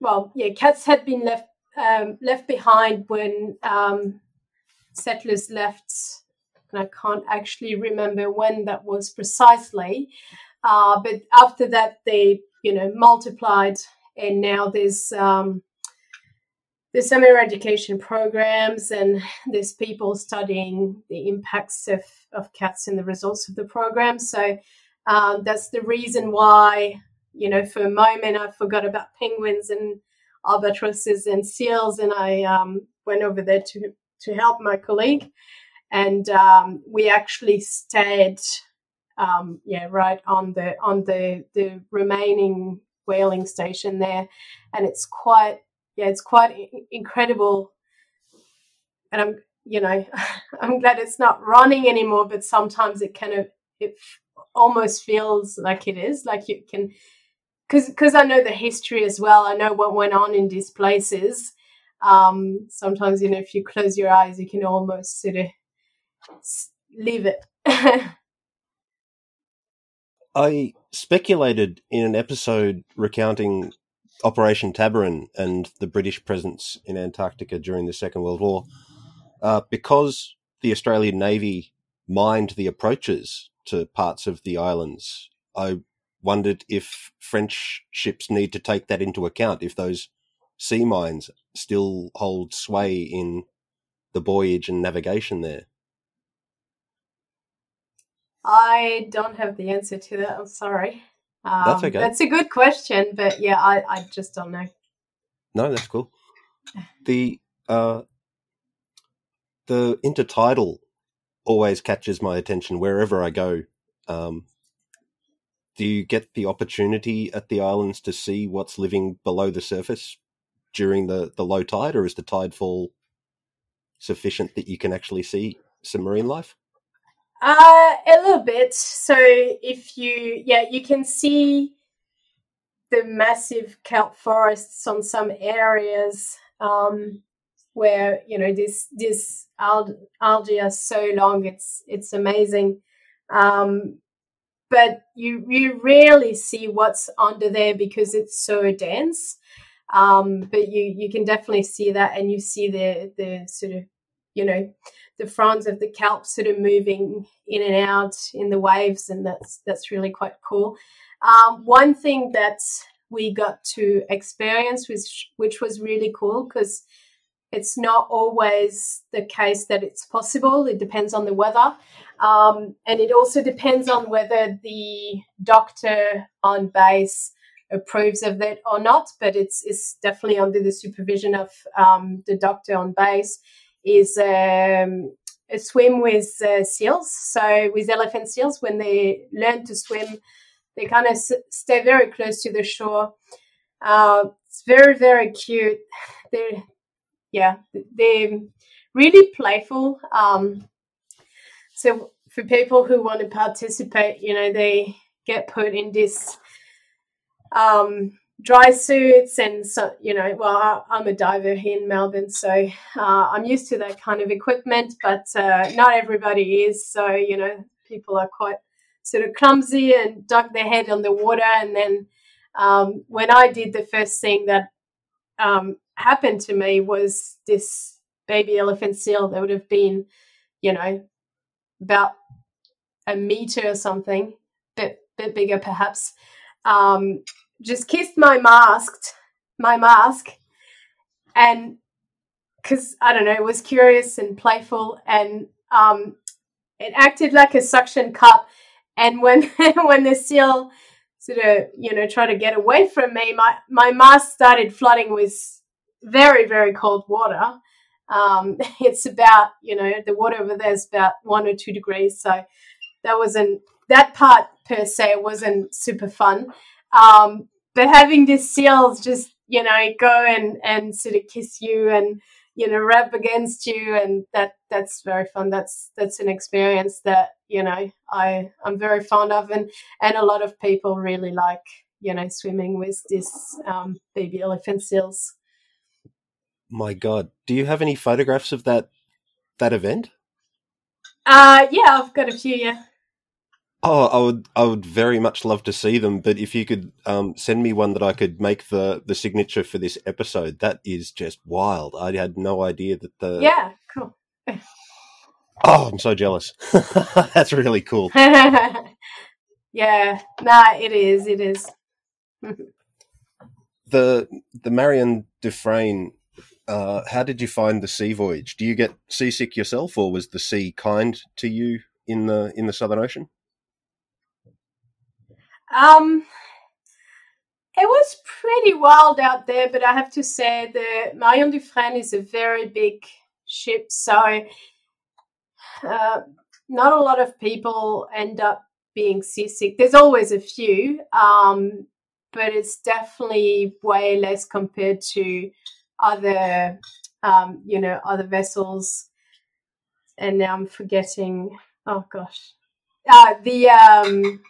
well, yeah, cats had been left um, left behind when um, settlers left. And I can't actually remember when that was precisely. Uh, but after that, they, you know, multiplied and now there's um, there's summer education programs and there's people studying the impacts of, of cats and the results of the program. So um, that's the reason why, you know, for a moment I forgot about penguins and albatrosses and seals, and I um, went over there to to help my colleague, and um, we actually stayed, um, yeah, right on the on the the remaining whaling station there, and it's quite yeah, it's quite incredible. And I'm you know I'm glad it's not running anymore, but sometimes it kind of it almost feels like it is like you can because I know the history as well. I know what went on in these places. Um, sometimes you know if you close your eyes, you can almost sort of leave it. I speculated in an episode recounting Operation Tabarin and the British presence in Antarctica during the Second World War, uh, because the Australian Navy mined the approaches to parts of the islands. I wondered if French ships need to take that into account if those sea mines still hold sway in the voyage and navigation there? I don't have the answer to that. I'm sorry. Um, that's okay. That's a good question, but yeah, I, I just don't know. No, that's cool. The uh, the intertidal always catches my attention wherever I go. Um, do you get the opportunity at the islands to see what's living below the surface during the, the low tide, or is the tide fall sufficient that you can actually see some marine life? Uh, a little bit. So if you, yeah, you can see the massive kelp forests on some areas um, where you know this this algae are so long. It's it's amazing. Um, but you you rarely see what's under there because it's so dense. Um, but you you can definitely see that, and you see the the sort of you know the fronds of the kelp sort of moving in and out in the waves, and that's that's really quite cool. Um, one thing that we got to experience, which which was really cool, because it's not always the case that it's possible. It depends on the weather, um, and it also depends on whether the doctor on base approves of it or not. But it's it's definitely under the supervision of um, the doctor on base is um, a swim with uh, seals. So with elephant seals, when they learn to swim, they kind of s- stay very close to the shore. Uh, it's very very cute. They're yeah, they're really playful. Um, so for people who want to participate, you know, they get put in this um, dry suits and so you know well i'm a diver here in melbourne so uh, i'm used to that kind of equipment but uh, not everybody is so you know people are quite sort of clumsy and duck their head on the water and then um, when i did the first thing that um, happened to me was this baby elephant seal that would have been you know about a meter or something bit bit bigger perhaps um, just kissed my mask, my mask, and because I don't know, it was curious and playful, and um, it acted like a suction cup. And when when the seal sort of you know tried to get away from me, my my mask started flooding with very very cold water. Um, it's about you know the water over there is about one or two degrees, so that wasn't that part per se wasn't super fun. Um, but having these seals just, you know, go and, and sort of kiss you and, you know, rub against you and that that's very fun. That's that's an experience that, you know, I, I'm very fond of and, and a lot of people really like, you know, swimming with this um, baby elephant seals. My God. Do you have any photographs of that that event? Uh yeah, I've got a few, yeah. Oh, I would, I would very much love to see them. But if you could um, send me one that I could make the the signature for this episode, that is just wild. I had no idea that the yeah, cool. oh, I'm so jealous. That's really cool. yeah, nah, it is. It is. the the Marion Dufresne. Uh, how did you find the sea voyage? Do you get seasick yourself, or was the sea kind to you in the in the Southern Ocean? Um, it was pretty wild out there, but I have to say the Marion Dufresne is a very big ship, so uh, not a lot of people end up being seasick. There's always a few, um, but it's definitely way less compared to other, um, you know, other vessels. And now I'm forgetting. Oh gosh, uh, the um,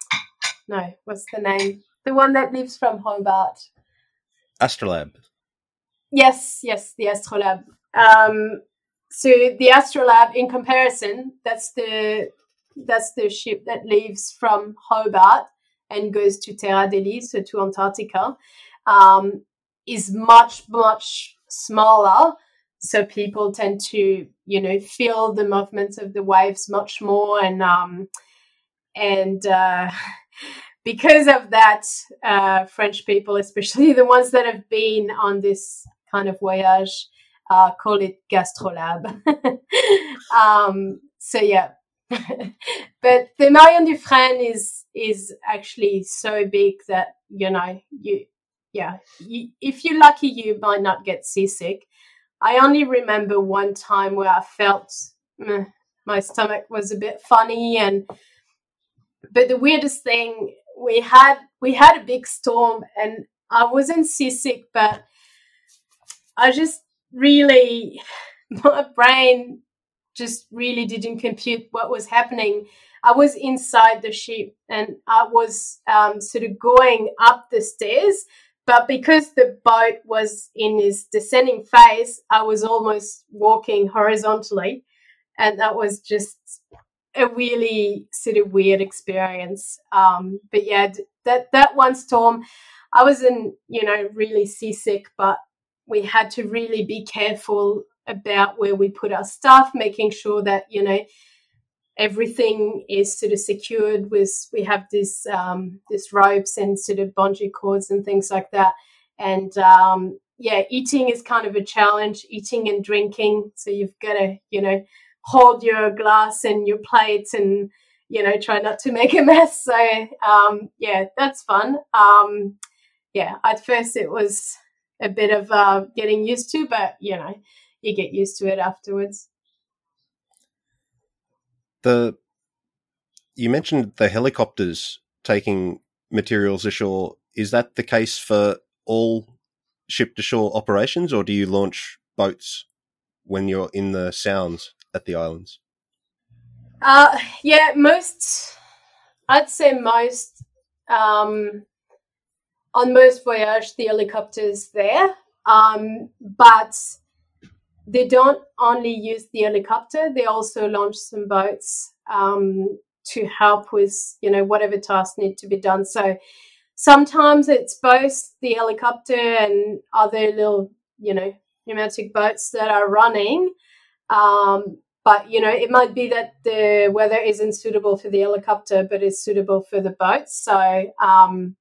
no, what's the name? The one that leaves from Hobart. Astrolabe. Yes, yes, the Astrolabe. Um, so the Astrolabe, in comparison, that's the that's the ship that leaves from Hobart and goes to Terre Adélie so to Antarctica, um, is much much smaller. So people tend to, you know, feel the movements of the waves much more, and um, and uh, because of that, uh, French people, especially the ones that have been on this kind of voyage. Uh, call it gastrolab. um, so yeah, but the Marion Dufresne is is actually so big that you know you yeah you, if you're lucky you might not get seasick. I only remember one time where I felt my stomach was a bit funny and but the weirdest thing we had we had a big storm and I wasn't seasick but I just really my brain just really didn't compute what was happening. I was inside the ship and I was um, sort of going up the stairs, but because the boat was in this descending phase, I was almost walking horizontally. And that was just a really sort of weird experience. Um, but yeah, that, that one storm, I wasn't, you know, really seasick, but we had to really be careful about where we put our stuff, making sure that, you know, everything is sort of secured with we have this um, this ropes and sort of bungee cords and things like that. And um, yeah, eating is kind of a challenge, eating and drinking. So you've got to, you know, hold your glass and your plate and, you know, try not to make a mess. So um, yeah, that's fun. Um, yeah, at first it was a bit of uh, getting used to, but you know, you get used to it afterwards. The you mentioned the helicopters taking materials ashore. Is that the case for all ship to shore operations, or do you launch boats when you're in the sounds at the islands? Uh, yeah, most. I'd say most. Um, on most voyage, the helicopters there, um, but they don't only use the helicopter; they also launch some boats um, to help with you know whatever tasks need to be done. So sometimes it's both the helicopter and other little you know pneumatic boats that are running. Um, but you know it might be that the weather isn't suitable for the helicopter, but it's suitable for the boats. So um,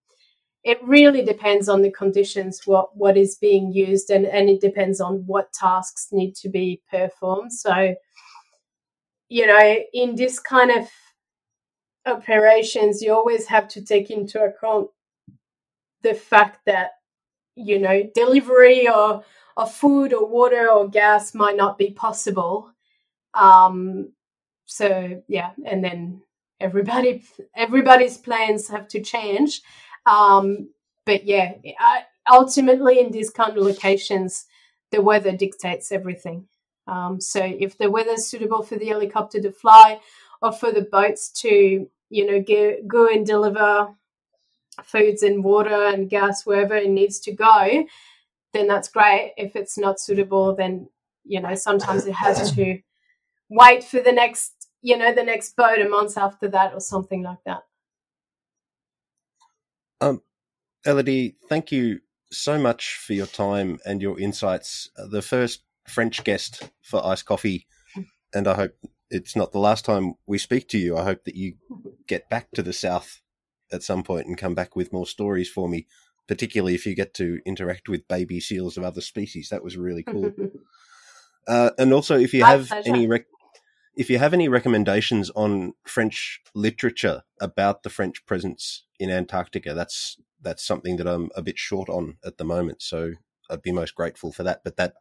it really depends on the conditions what what is being used and and it depends on what tasks need to be performed so you know in this kind of operations you always have to take into account the fact that you know delivery or of food or water or gas might not be possible um so yeah and then everybody everybody's plans have to change um, but yeah, ultimately in these kind of locations, the weather dictates everything. Um, so if the weather is suitable for the helicopter to fly or for the boats to, you know, get, go and deliver foods and water and gas wherever it needs to go, then that's great. If it's not suitable, then, you know, sometimes it has to wait for the next, you know, the next boat a month after that or something like that. Um, Elodie, thank you so much for your time and your insights. Uh, the first French guest for Iced Coffee, and I hope it's not the last time we speak to you. I hope that you get back to the South at some point and come back with more stories for me, particularly if you get to interact with baby seals of other species. That was really cool. uh, and also, if you My have pleasure. any rec- if you have any recommendations on French literature about the French presence in Antarctica, that's that's something that I'm a bit short on at the moment. So I'd be most grateful for that. But that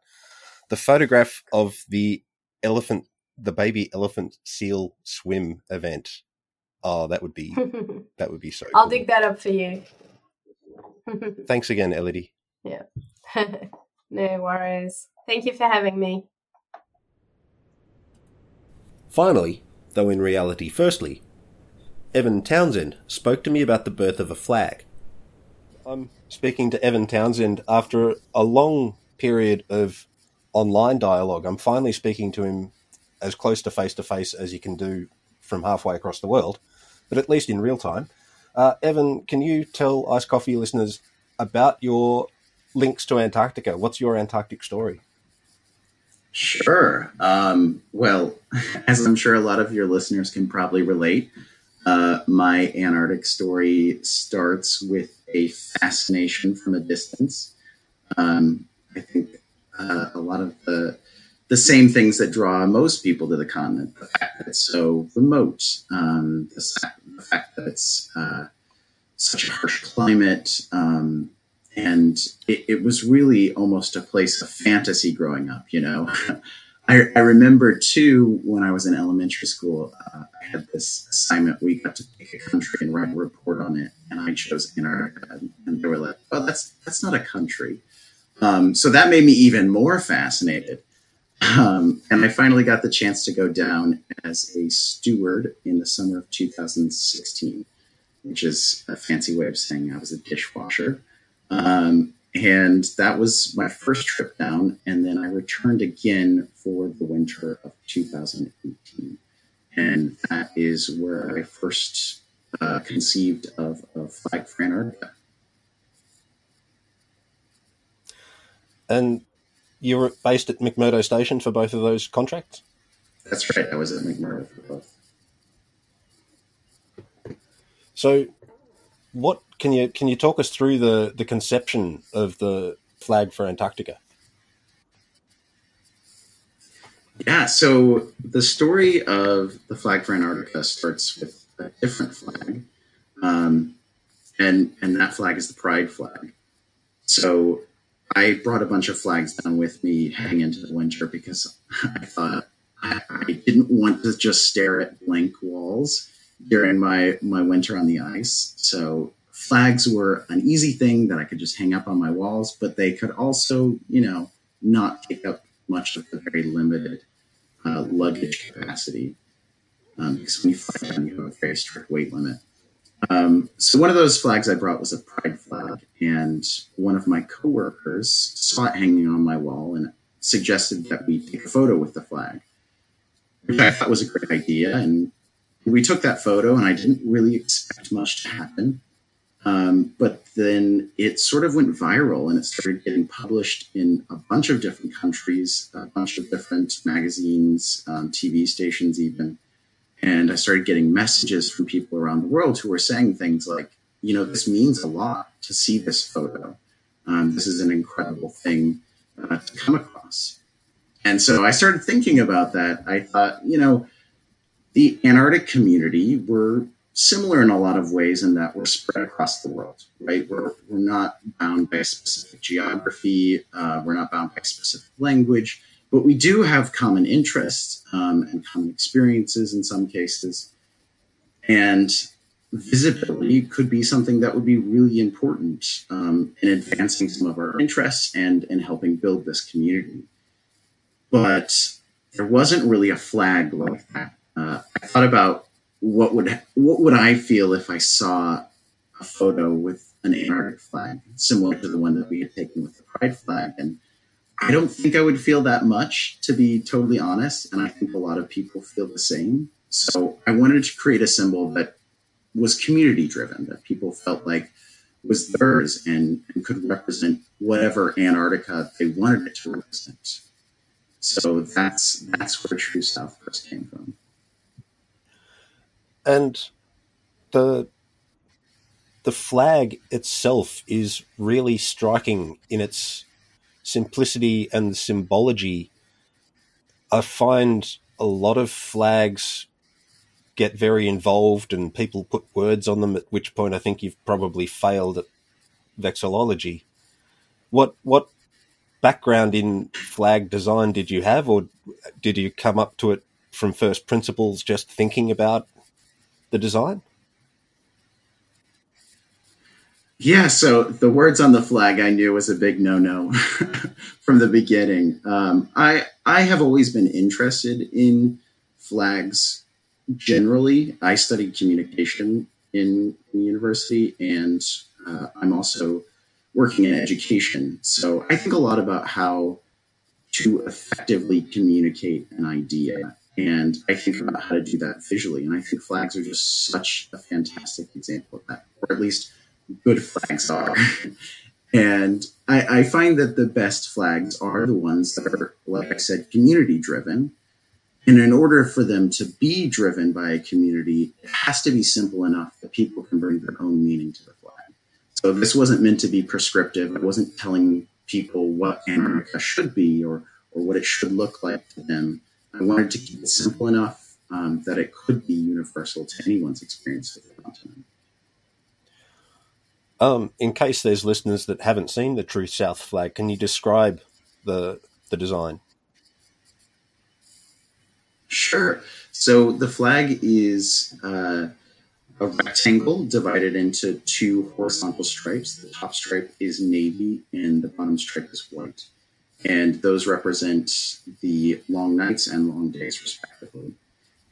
the photograph of the elephant, the baby elephant seal swim event. Oh, that would be that would be so. I'll cool. dig that up for you. Thanks again, Elodie. Yeah. no worries. Thank you for having me. Finally, though in reality firstly, Evan Townsend spoke to me about the birth of a flag. I'm speaking to Evan Townsend after a long period of online dialogue. I'm finally speaking to him as close to face to face as you can do from halfway across the world, but at least in real time. Uh, Evan, can you tell Iced Coffee listeners about your links to Antarctica? What's your Antarctic story? Sure. Um, well, as I'm sure a lot of your listeners can probably relate, uh, my Antarctic story starts with a fascination from a distance. Um, I think uh, a lot of the the same things that draw most people to the continent. The fact that it's so remote, um, the, the, fact that it's uh, such a harsh climate, um, and it, it, was really almost a place of fantasy growing up. You know, I, I, remember too when I was in elementary school, uh, I had this assignment. We got to pick a country and write a report on it, and I chose Antarctica, and they were like, "Oh, that's that's not a country." Um, so that made me even more fascinated. Um, and I finally got the chance to go down as a steward in the summer of 2016, which is a fancy way of saying I was a dishwasher. Um, and that was my first trip down. And then I returned again for the winter of 2018. And that is where I first uh, conceived of, of Flag for Antarctica. And you were based at McMurdo Station for both of those contracts? That's right. I was at McMurdo for both. So, what can you can you talk us through the the conception of the flag for Antarctica? Yeah, so the story of the flag for Antarctica starts with a different flag, um, and and that flag is the Pride flag. So I brought a bunch of flags down with me heading into the winter because I thought I, didn't want to just stare at blank walls during my my winter on the ice. So flags were an easy thing that I could just hang up on my walls, but they could also, you know, not take up much of the very limited uh, luggage capacity. Um, because when you fly down, you have a very strict weight limit. Um, so one of those flags I brought was a pride flag, and one of my coworkers saw it hanging on my wall and suggested that we take a photo with the flag, which I thought was a great idea. And we took that photo, and I didn't really expect much to happen. Um, but then it sort of went viral and it started getting published in a bunch of different countries, a bunch of different magazines, um, TV stations, even. And I started getting messages from people around the world who were saying things like, you know, this means a lot to see this photo. Um, this is an incredible thing uh, to come across. And so I started thinking about that. I thought, you know, the Antarctic community were similar in a lot of ways in that we're spread across the world, right? We're, we're not bound by specific geography, uh, we're not bound by specific language. But we do have common interests um, and common experiences in some cases. And visibility could be something that would be really important um, in advancing some of our interests and in helping build this community. But there wasn't really a flag like that. Uh, I thought about what would what would I feel if I saw a photo with an Antarctic flag, similar to the one that we had taken with the Pride flag, and I don't think I would feel that much, to be totally honest. And I think a lot of people feel the same. So I wanted to create a symbol that was community driven, that people felt like was theirs and, and could represent whatever Antarctica they wanted it to represent. So that's that's where True South first came from. And the the flag itself is really striking in its simplicity and the symbology, I find a lot of flags get very involved and people put words on them, at which point I think you've probably failed at vexillology. What what background in flag design did you have, or did you come up to it from first principles, just thinking about the design? Yeah, so the words on the flag I knew was a big no-no from the beginning. Um, I I have always been interested in flags generally. I studied communication in, in university, and uh, I'm also working in education. So I think a lot about how to effectively communicate an idea. And I think about how to do that visually. And I think flags are just such a fantastic example of that, or at least good flags are. and I, I, find that the best flags are the ones that are, like I said, community driven. And in order for them to be driven by a community, it has to be simple enough that people can bring their own meaning to the flag. So this wasn't meant to be prescriptive. It wasn't telling people what Antarctica should be or, or what it should look like to them. I wanted to keep it simple enough um, that it could be universal to anyone's experience of the continent. Um, in case there's listeners that haven't seen the True South flag, can you describe the the design? Sure. So the flag is uh, a rectangle divided into two horizontal stripes. The top stripe is navy and the bottom stripe is white. And those represent the long nights and long days, respectively.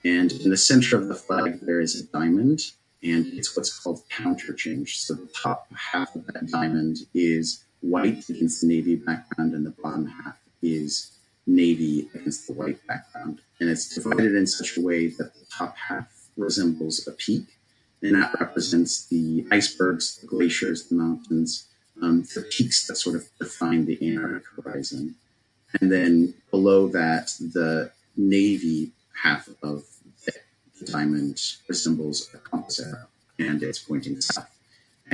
And in the center of the flag, there is a diamond, and it's what's called counter change. So the top half of that diamond is white against the navy background, and the bottom half is navy against the white background. And it's divided in such a way that the top half resembles a peak, and that represents the icebergs, the glaciers, the mountains, um, the peaks that sort of define the Antarctic horizon. And then below that, the navy half of the diamond resembles a compass arrow and it's pointing south.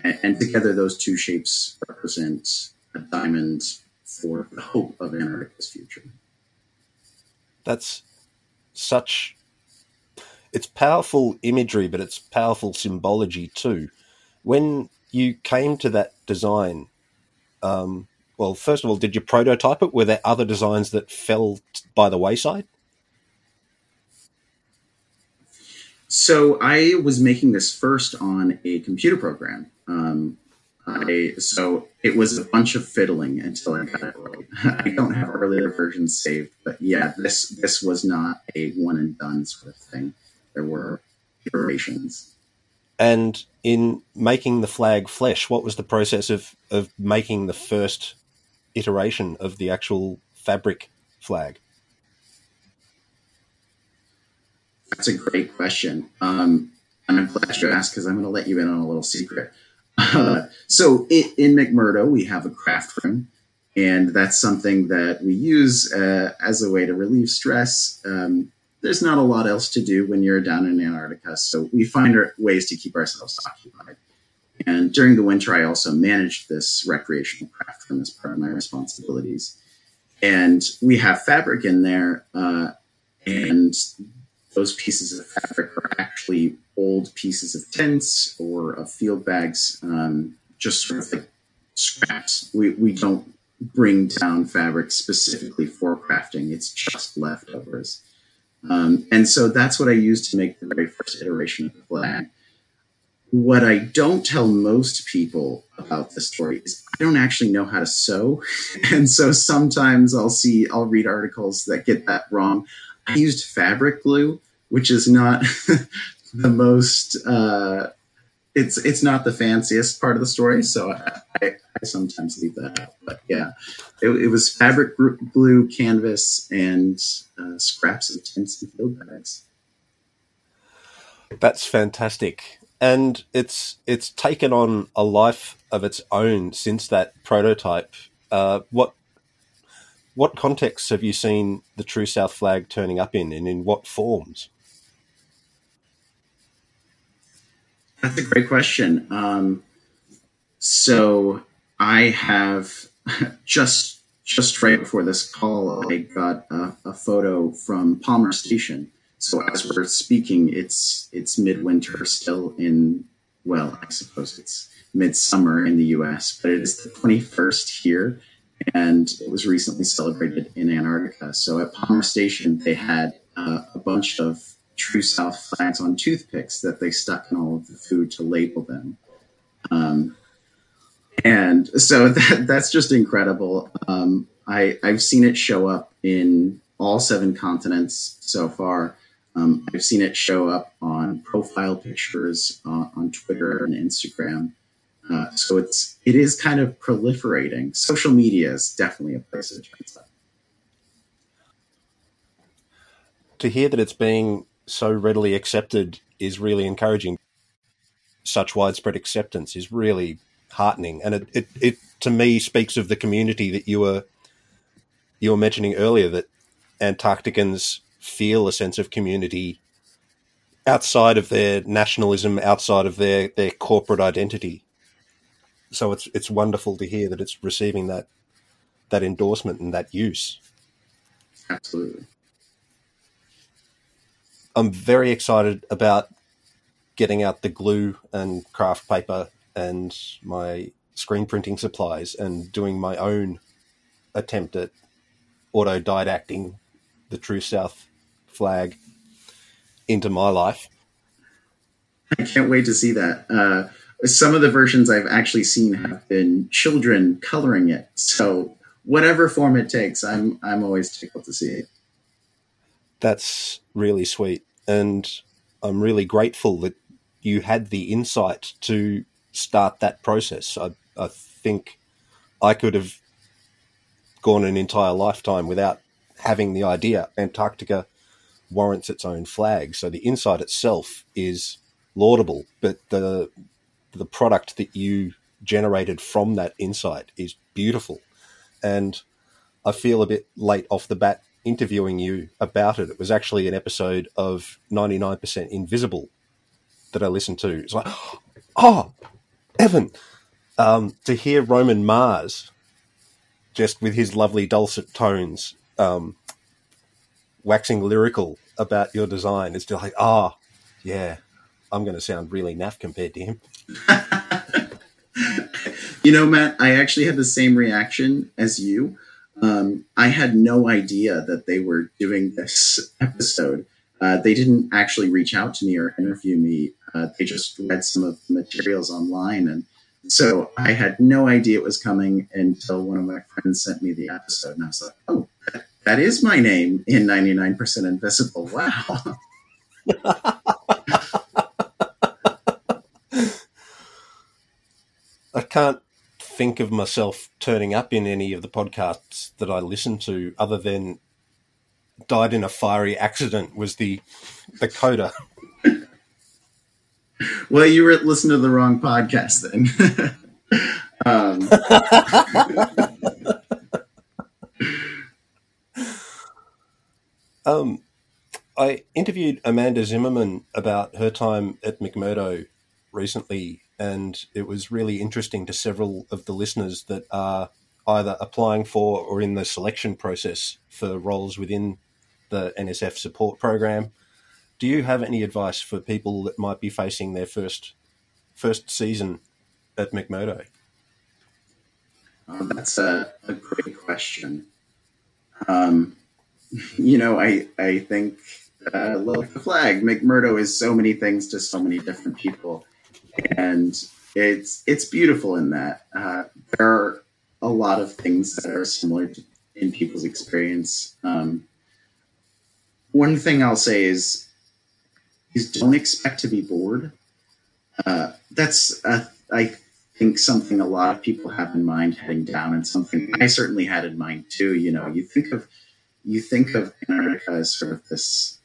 And, and together, those two shapes represent a diamond for the hope of Antarctica's future. That's such. It's powerful imagery, but it's powerful symbology too. When you came to that design, um, well, first of all, did you prototype it? Were there other designs that fell by the wayside? So I was making this first on a computer program. Um, I, so it was a bunch of fiddling until I got it right. I don't have earlier versions saved, but yeah, this this was not a one and done sort of thing. There were iterations. And in making the flag flesh, what was the process of of making the first iteration of the actual fabric flag? That's a great question. Um, and I'm glad you asked because I'm going to let you in on a little secret. Uh, so it, in McMurdo, we have a craft room, and that's something that we use uh, as a way to relieve stress. Um, there's not a lot else to do when you're down in Antarctica, so we find ways to keep ourselves occupied. And during the winter, I also managed this recreational craft room as part of my responsibilities. And we have fabric in there, uh, and those pieces of fabric are actually old pieces of tents or of field bags, um, just sort of like scraps. We, we don't bring down fabric specifically for crafting, it's just leftovers. Um, and so that's what I used to make the very first iteration of the flag. What I don't tell most people about the story is I don't actually know how to sew. And so sometimes I'll see, I'll read articles that get that wrong. I used fabric glue, which is not the most. Uh, it's it's not the fanciest part of the story, so I, I, sometimes leave that out. But yeah, it, it was fabric glue, canvas, and uh, scraps of tents and field bags. That's fantastic, and it's it's taken on a life of its own since that prototype. Uh, what what contexts have you seen the True South flag turning up in, and in what forms? That's a great question. Um, so I have just just right before this call, I got a, a, photo from Palmer Station. So as we're speaking, it's it's midwinter still in well, I suppose it's midsummer in the U.S., but it is the 21st here, and it was recently celebrated in Antarctica. So at Palmer Station, they had uh, a bunch of True South flags on toothpicks that they stuck in all of the food to label them. Um, and so that, that's just incredible. Um, I, I've seen it show up in all seven continents so far. Um, I've seen it show up on profile pictures uh, on Twitter and Instagram. Uh, so it's it is kind of proliferating. Social media is definitely a place to turns up. To hear that it's being so readily accepted is really encouraging. Such widespread acceptance is really heartening, and it, it, it to me speaks of the community that you were you were mentioning earlier that Antarcticans feel a sense of community outside of their nationalism, outside of their, their corporate identity. So it's it's wonderful to hear that it's receiving that that endorsement and that use. Absolutely. I'm very excited about getting out the glue and craft paper and my screen printing supplies and doing my own attempt at autodidacting the True South flag into my life. I can't wait to see that. Uh, some of the versions I've actually seen have been children coloring it. So whatever form it takes, I'm I'm always tickled to see it. That's really sweet, and I'm really grateful that you had the insight to start that process. I, I think I could have gone an entire lifetime without having the idea. Antarctica warrants its own flag, so the insight itself is laudable, but the the product that you generated from that insight is beautiful. And I feel a bit late off the bat interviewing you about it. It was actually an episode of 99% Invisible that I listened to. It's like, oh, Evan, um, to hear Roman Mars just with his lovely dulcet tones um, waxing lyrical about your design, it's just like, ah, oh, yeah, I'm going to sound really naff compared to him. you know, Matt, I actually had the same reaction as you. Um, I had no idea that they were doing this episode. Uh, they didn't actually reach out to me or interview me. Uh, they just read some of the materials online. And so I had no idea it was coming until one of my friends sent me the episode. And I was like, oh, that, is my name in 99% Invisible. Wow. I can't think of myself turning up in any of the podcasts that I listen to other than died in a fiery accident was the the coda. well, you were listening to the wrong podcast then. um. um, I interviewed Amanda Zimmerman about her time at McMurdo recently, and it was really interesting to several of the listeners that are either applying for or in the selection process for roles within the NSF support program. Do you have any advice for people that might be facing their first first season at McMurdo? Oh, that's a, a, great question. Um, you know, I I think uh, the flag, McMurdo is so many things to so many different people and it's it's beautiful in that uh, there are a lot of things that are similar to, in people's experience. Um, one thing I'll say is is don't expect to be bored. Uh, that's uh, I think something a lot of people have in mind heading down, and something I certainly had in mind too. You know, you think of you think of Antarctica as sort of this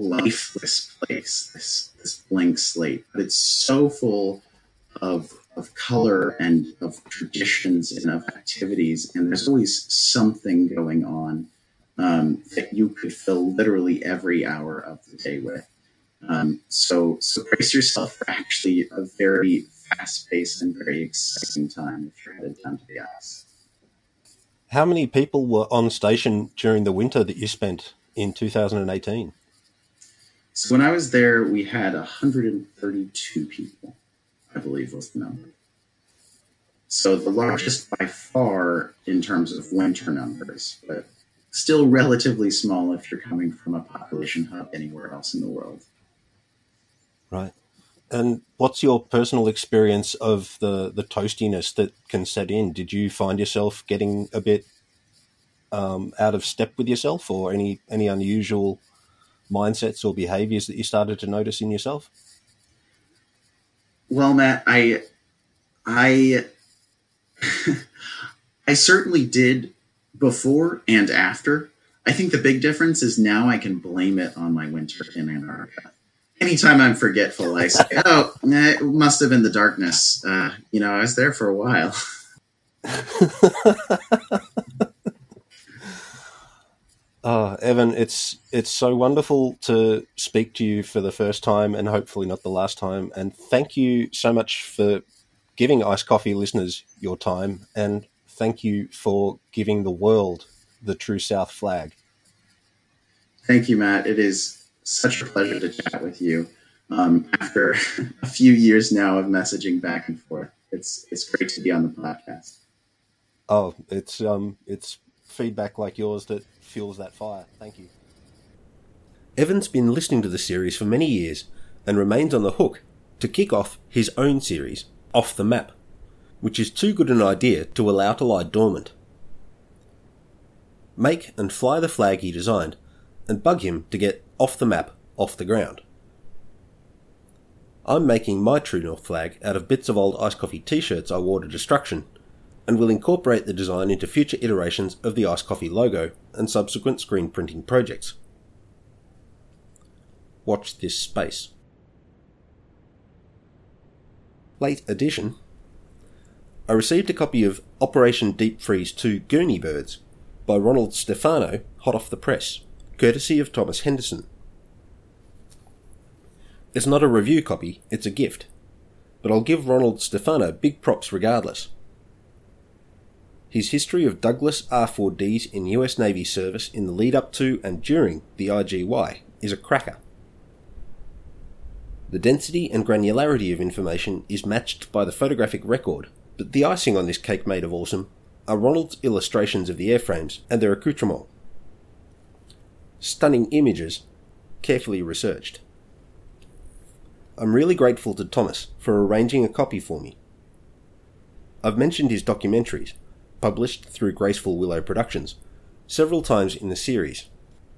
lifeless place, this this blank slate, but it's so full of of color and of traditions and of activities, and there's always something going on um, that you could fill literally every hour of the day with. Um, so, so brace yourself for actually a very fast-paced and very exciting time if you're headed down to the ice. How many people were on station during the winter that you spent in 2018? So when I was there, we had 132 people, I believe was the number. So the largest by far in terms of winter numbers, but still relatively small if you're coming from a population hub anywhere else in the world. Right. And what's your personal experience of the, the toastiness that can set in? Did you find yourself getting a bit um, out of step with yourself or any, any unusual mindsets or behaviors that you started to notice in yourself? Well, Matt, I, I, I certainly did before and after. I think the big difference is now I can blame it on my winter in Antarctica. Anytime I'm forgetful, I say, "Oh, it must have been the darkness." Uh, you know, I was there for a while. Oh, Evan, it's it's so wonderful to speak to you for the first time and hopefully not the last time. And thank you so much for giving Iced Coffee listeners your time. And thank you for giving the world the True South flag. Thank you, Matt. It is such a pleasure to chat with you um, after a few years now of messaging back and forth. It's it's great to be on the podcast. Oh, it's um, it's feedback like yours that fuels that fire. Thank you. Evan's been listening to the series for many years and remains on the hook to kick off his own series, Off the Map, which is too good an idea to allow to lie dormant. Make and fly the flag he designed, and bug him to get off the map off the ground. I'm making my True North flag out of bits of old Iced Coffee t shirts I wore to destruction, and will incorporate the design into future iterations of the Iced Coffee logo and subsequent screen printing projects. Watch this space. Late edition. I received a copy of Operation Deep Freeze 2 Gooney Birds by Ronald Stefano, hot off the press, courtesy of Thomas Henderson. It's not a review copy, it's a gift. But I'll give Ronald Stefano big props regardless. His history of Douglas R4Ds in US Navy service in the lead up to and during the IGY is a cracker. The density and granularity of information is matched by the photographic record, but the icing on this cake made of awesome are Ronald's illustrations of the airframes and their accoutrement. Stunning images, carefully researched. I'm really grateful to Thomas for arranging a copy for me. I've mentioned his documentaries, published through Graceful Willow Productions, several times in the series,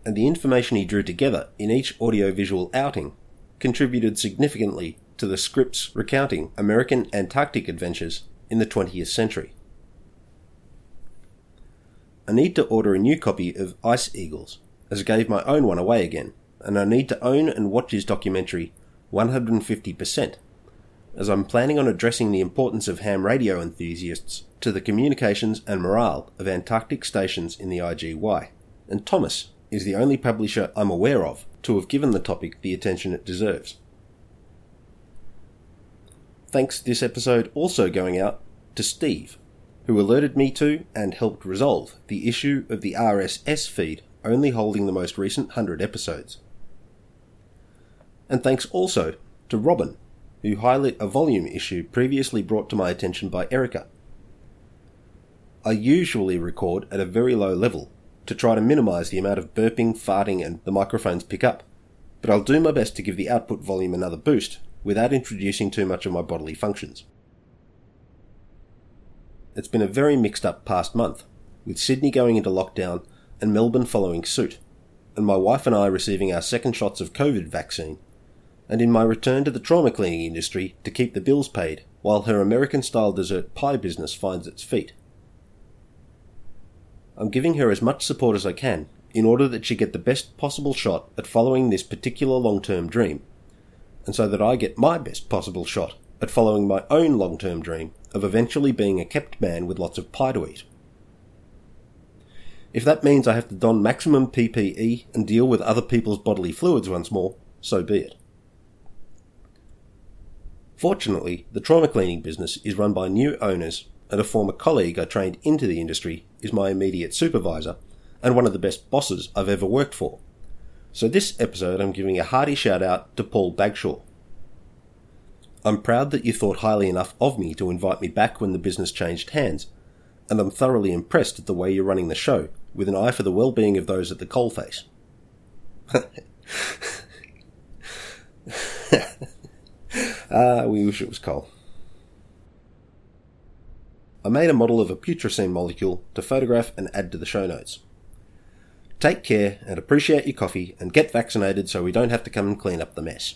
and the information he drew together in each audiovisual outing contributed significantly to the scripts recounting American Antarctic adventures in the 20th century. I need to order a new copy of Ice Eagles, as I gave my own one away again, and I need to own and watch his documentary 150%, as I'm planning on addressing the importance of ham radio enthusiasts to the communications and morale of Antarctic stations in the IGY, and Thomas is the only publisher I'm aware of to have given the topic the attention it deserves. Thanks this episode also going out to Steve, who alerted me to and helped resolve the issue of the RSS feed only holding the most recent 100 episodes. And thanks also to Robin, who highlighted a volume issue previously brought to my attention by Erica. I usually record at a very low level to try to minimize the amount of burping, farting, and the microphones pick up, but I'll do my best to give the output volume another boost without introducing too much of my bodily functions. It's been a very mixed up past month, with Sydney going into lockdown and Melbourne following suit, and my wife and I receiving our second shots of COVID vaccine and in my return to the trauma cleaning industry to keep the bills paid while her American style dessert pie business finds its feet. I'm giving her as much support as I can in order that she get the best possible shot at following this particular long term dream, and so that I get my best possible shot at following my own long term dream of eventually being a kept man with lots of pie to eat. If that means I have to don maximum PPE and deal with other people's bodily fluids once more, so be it. Fortunately, the trauma cleaning business is run by new owners, and a former colleague I trained into the industry is my immediate supervisor and one of the best bosses I've ever worked for. So, this episode, I'm giving a hearty shout out to Paul Bagshaw. I'm proud that you thought highly enough of me to invite me back when the business changed hands, and I'm thoroughly impressed at the way you're running the show, with an eye for the well being of those at the coalface. Ah, we wish it was coal. I made a model of a putrescine molecule to photograph and add to the show notes. Take care and appreciate your coffee and get vaccinated so we don't have to come and clean up the mess.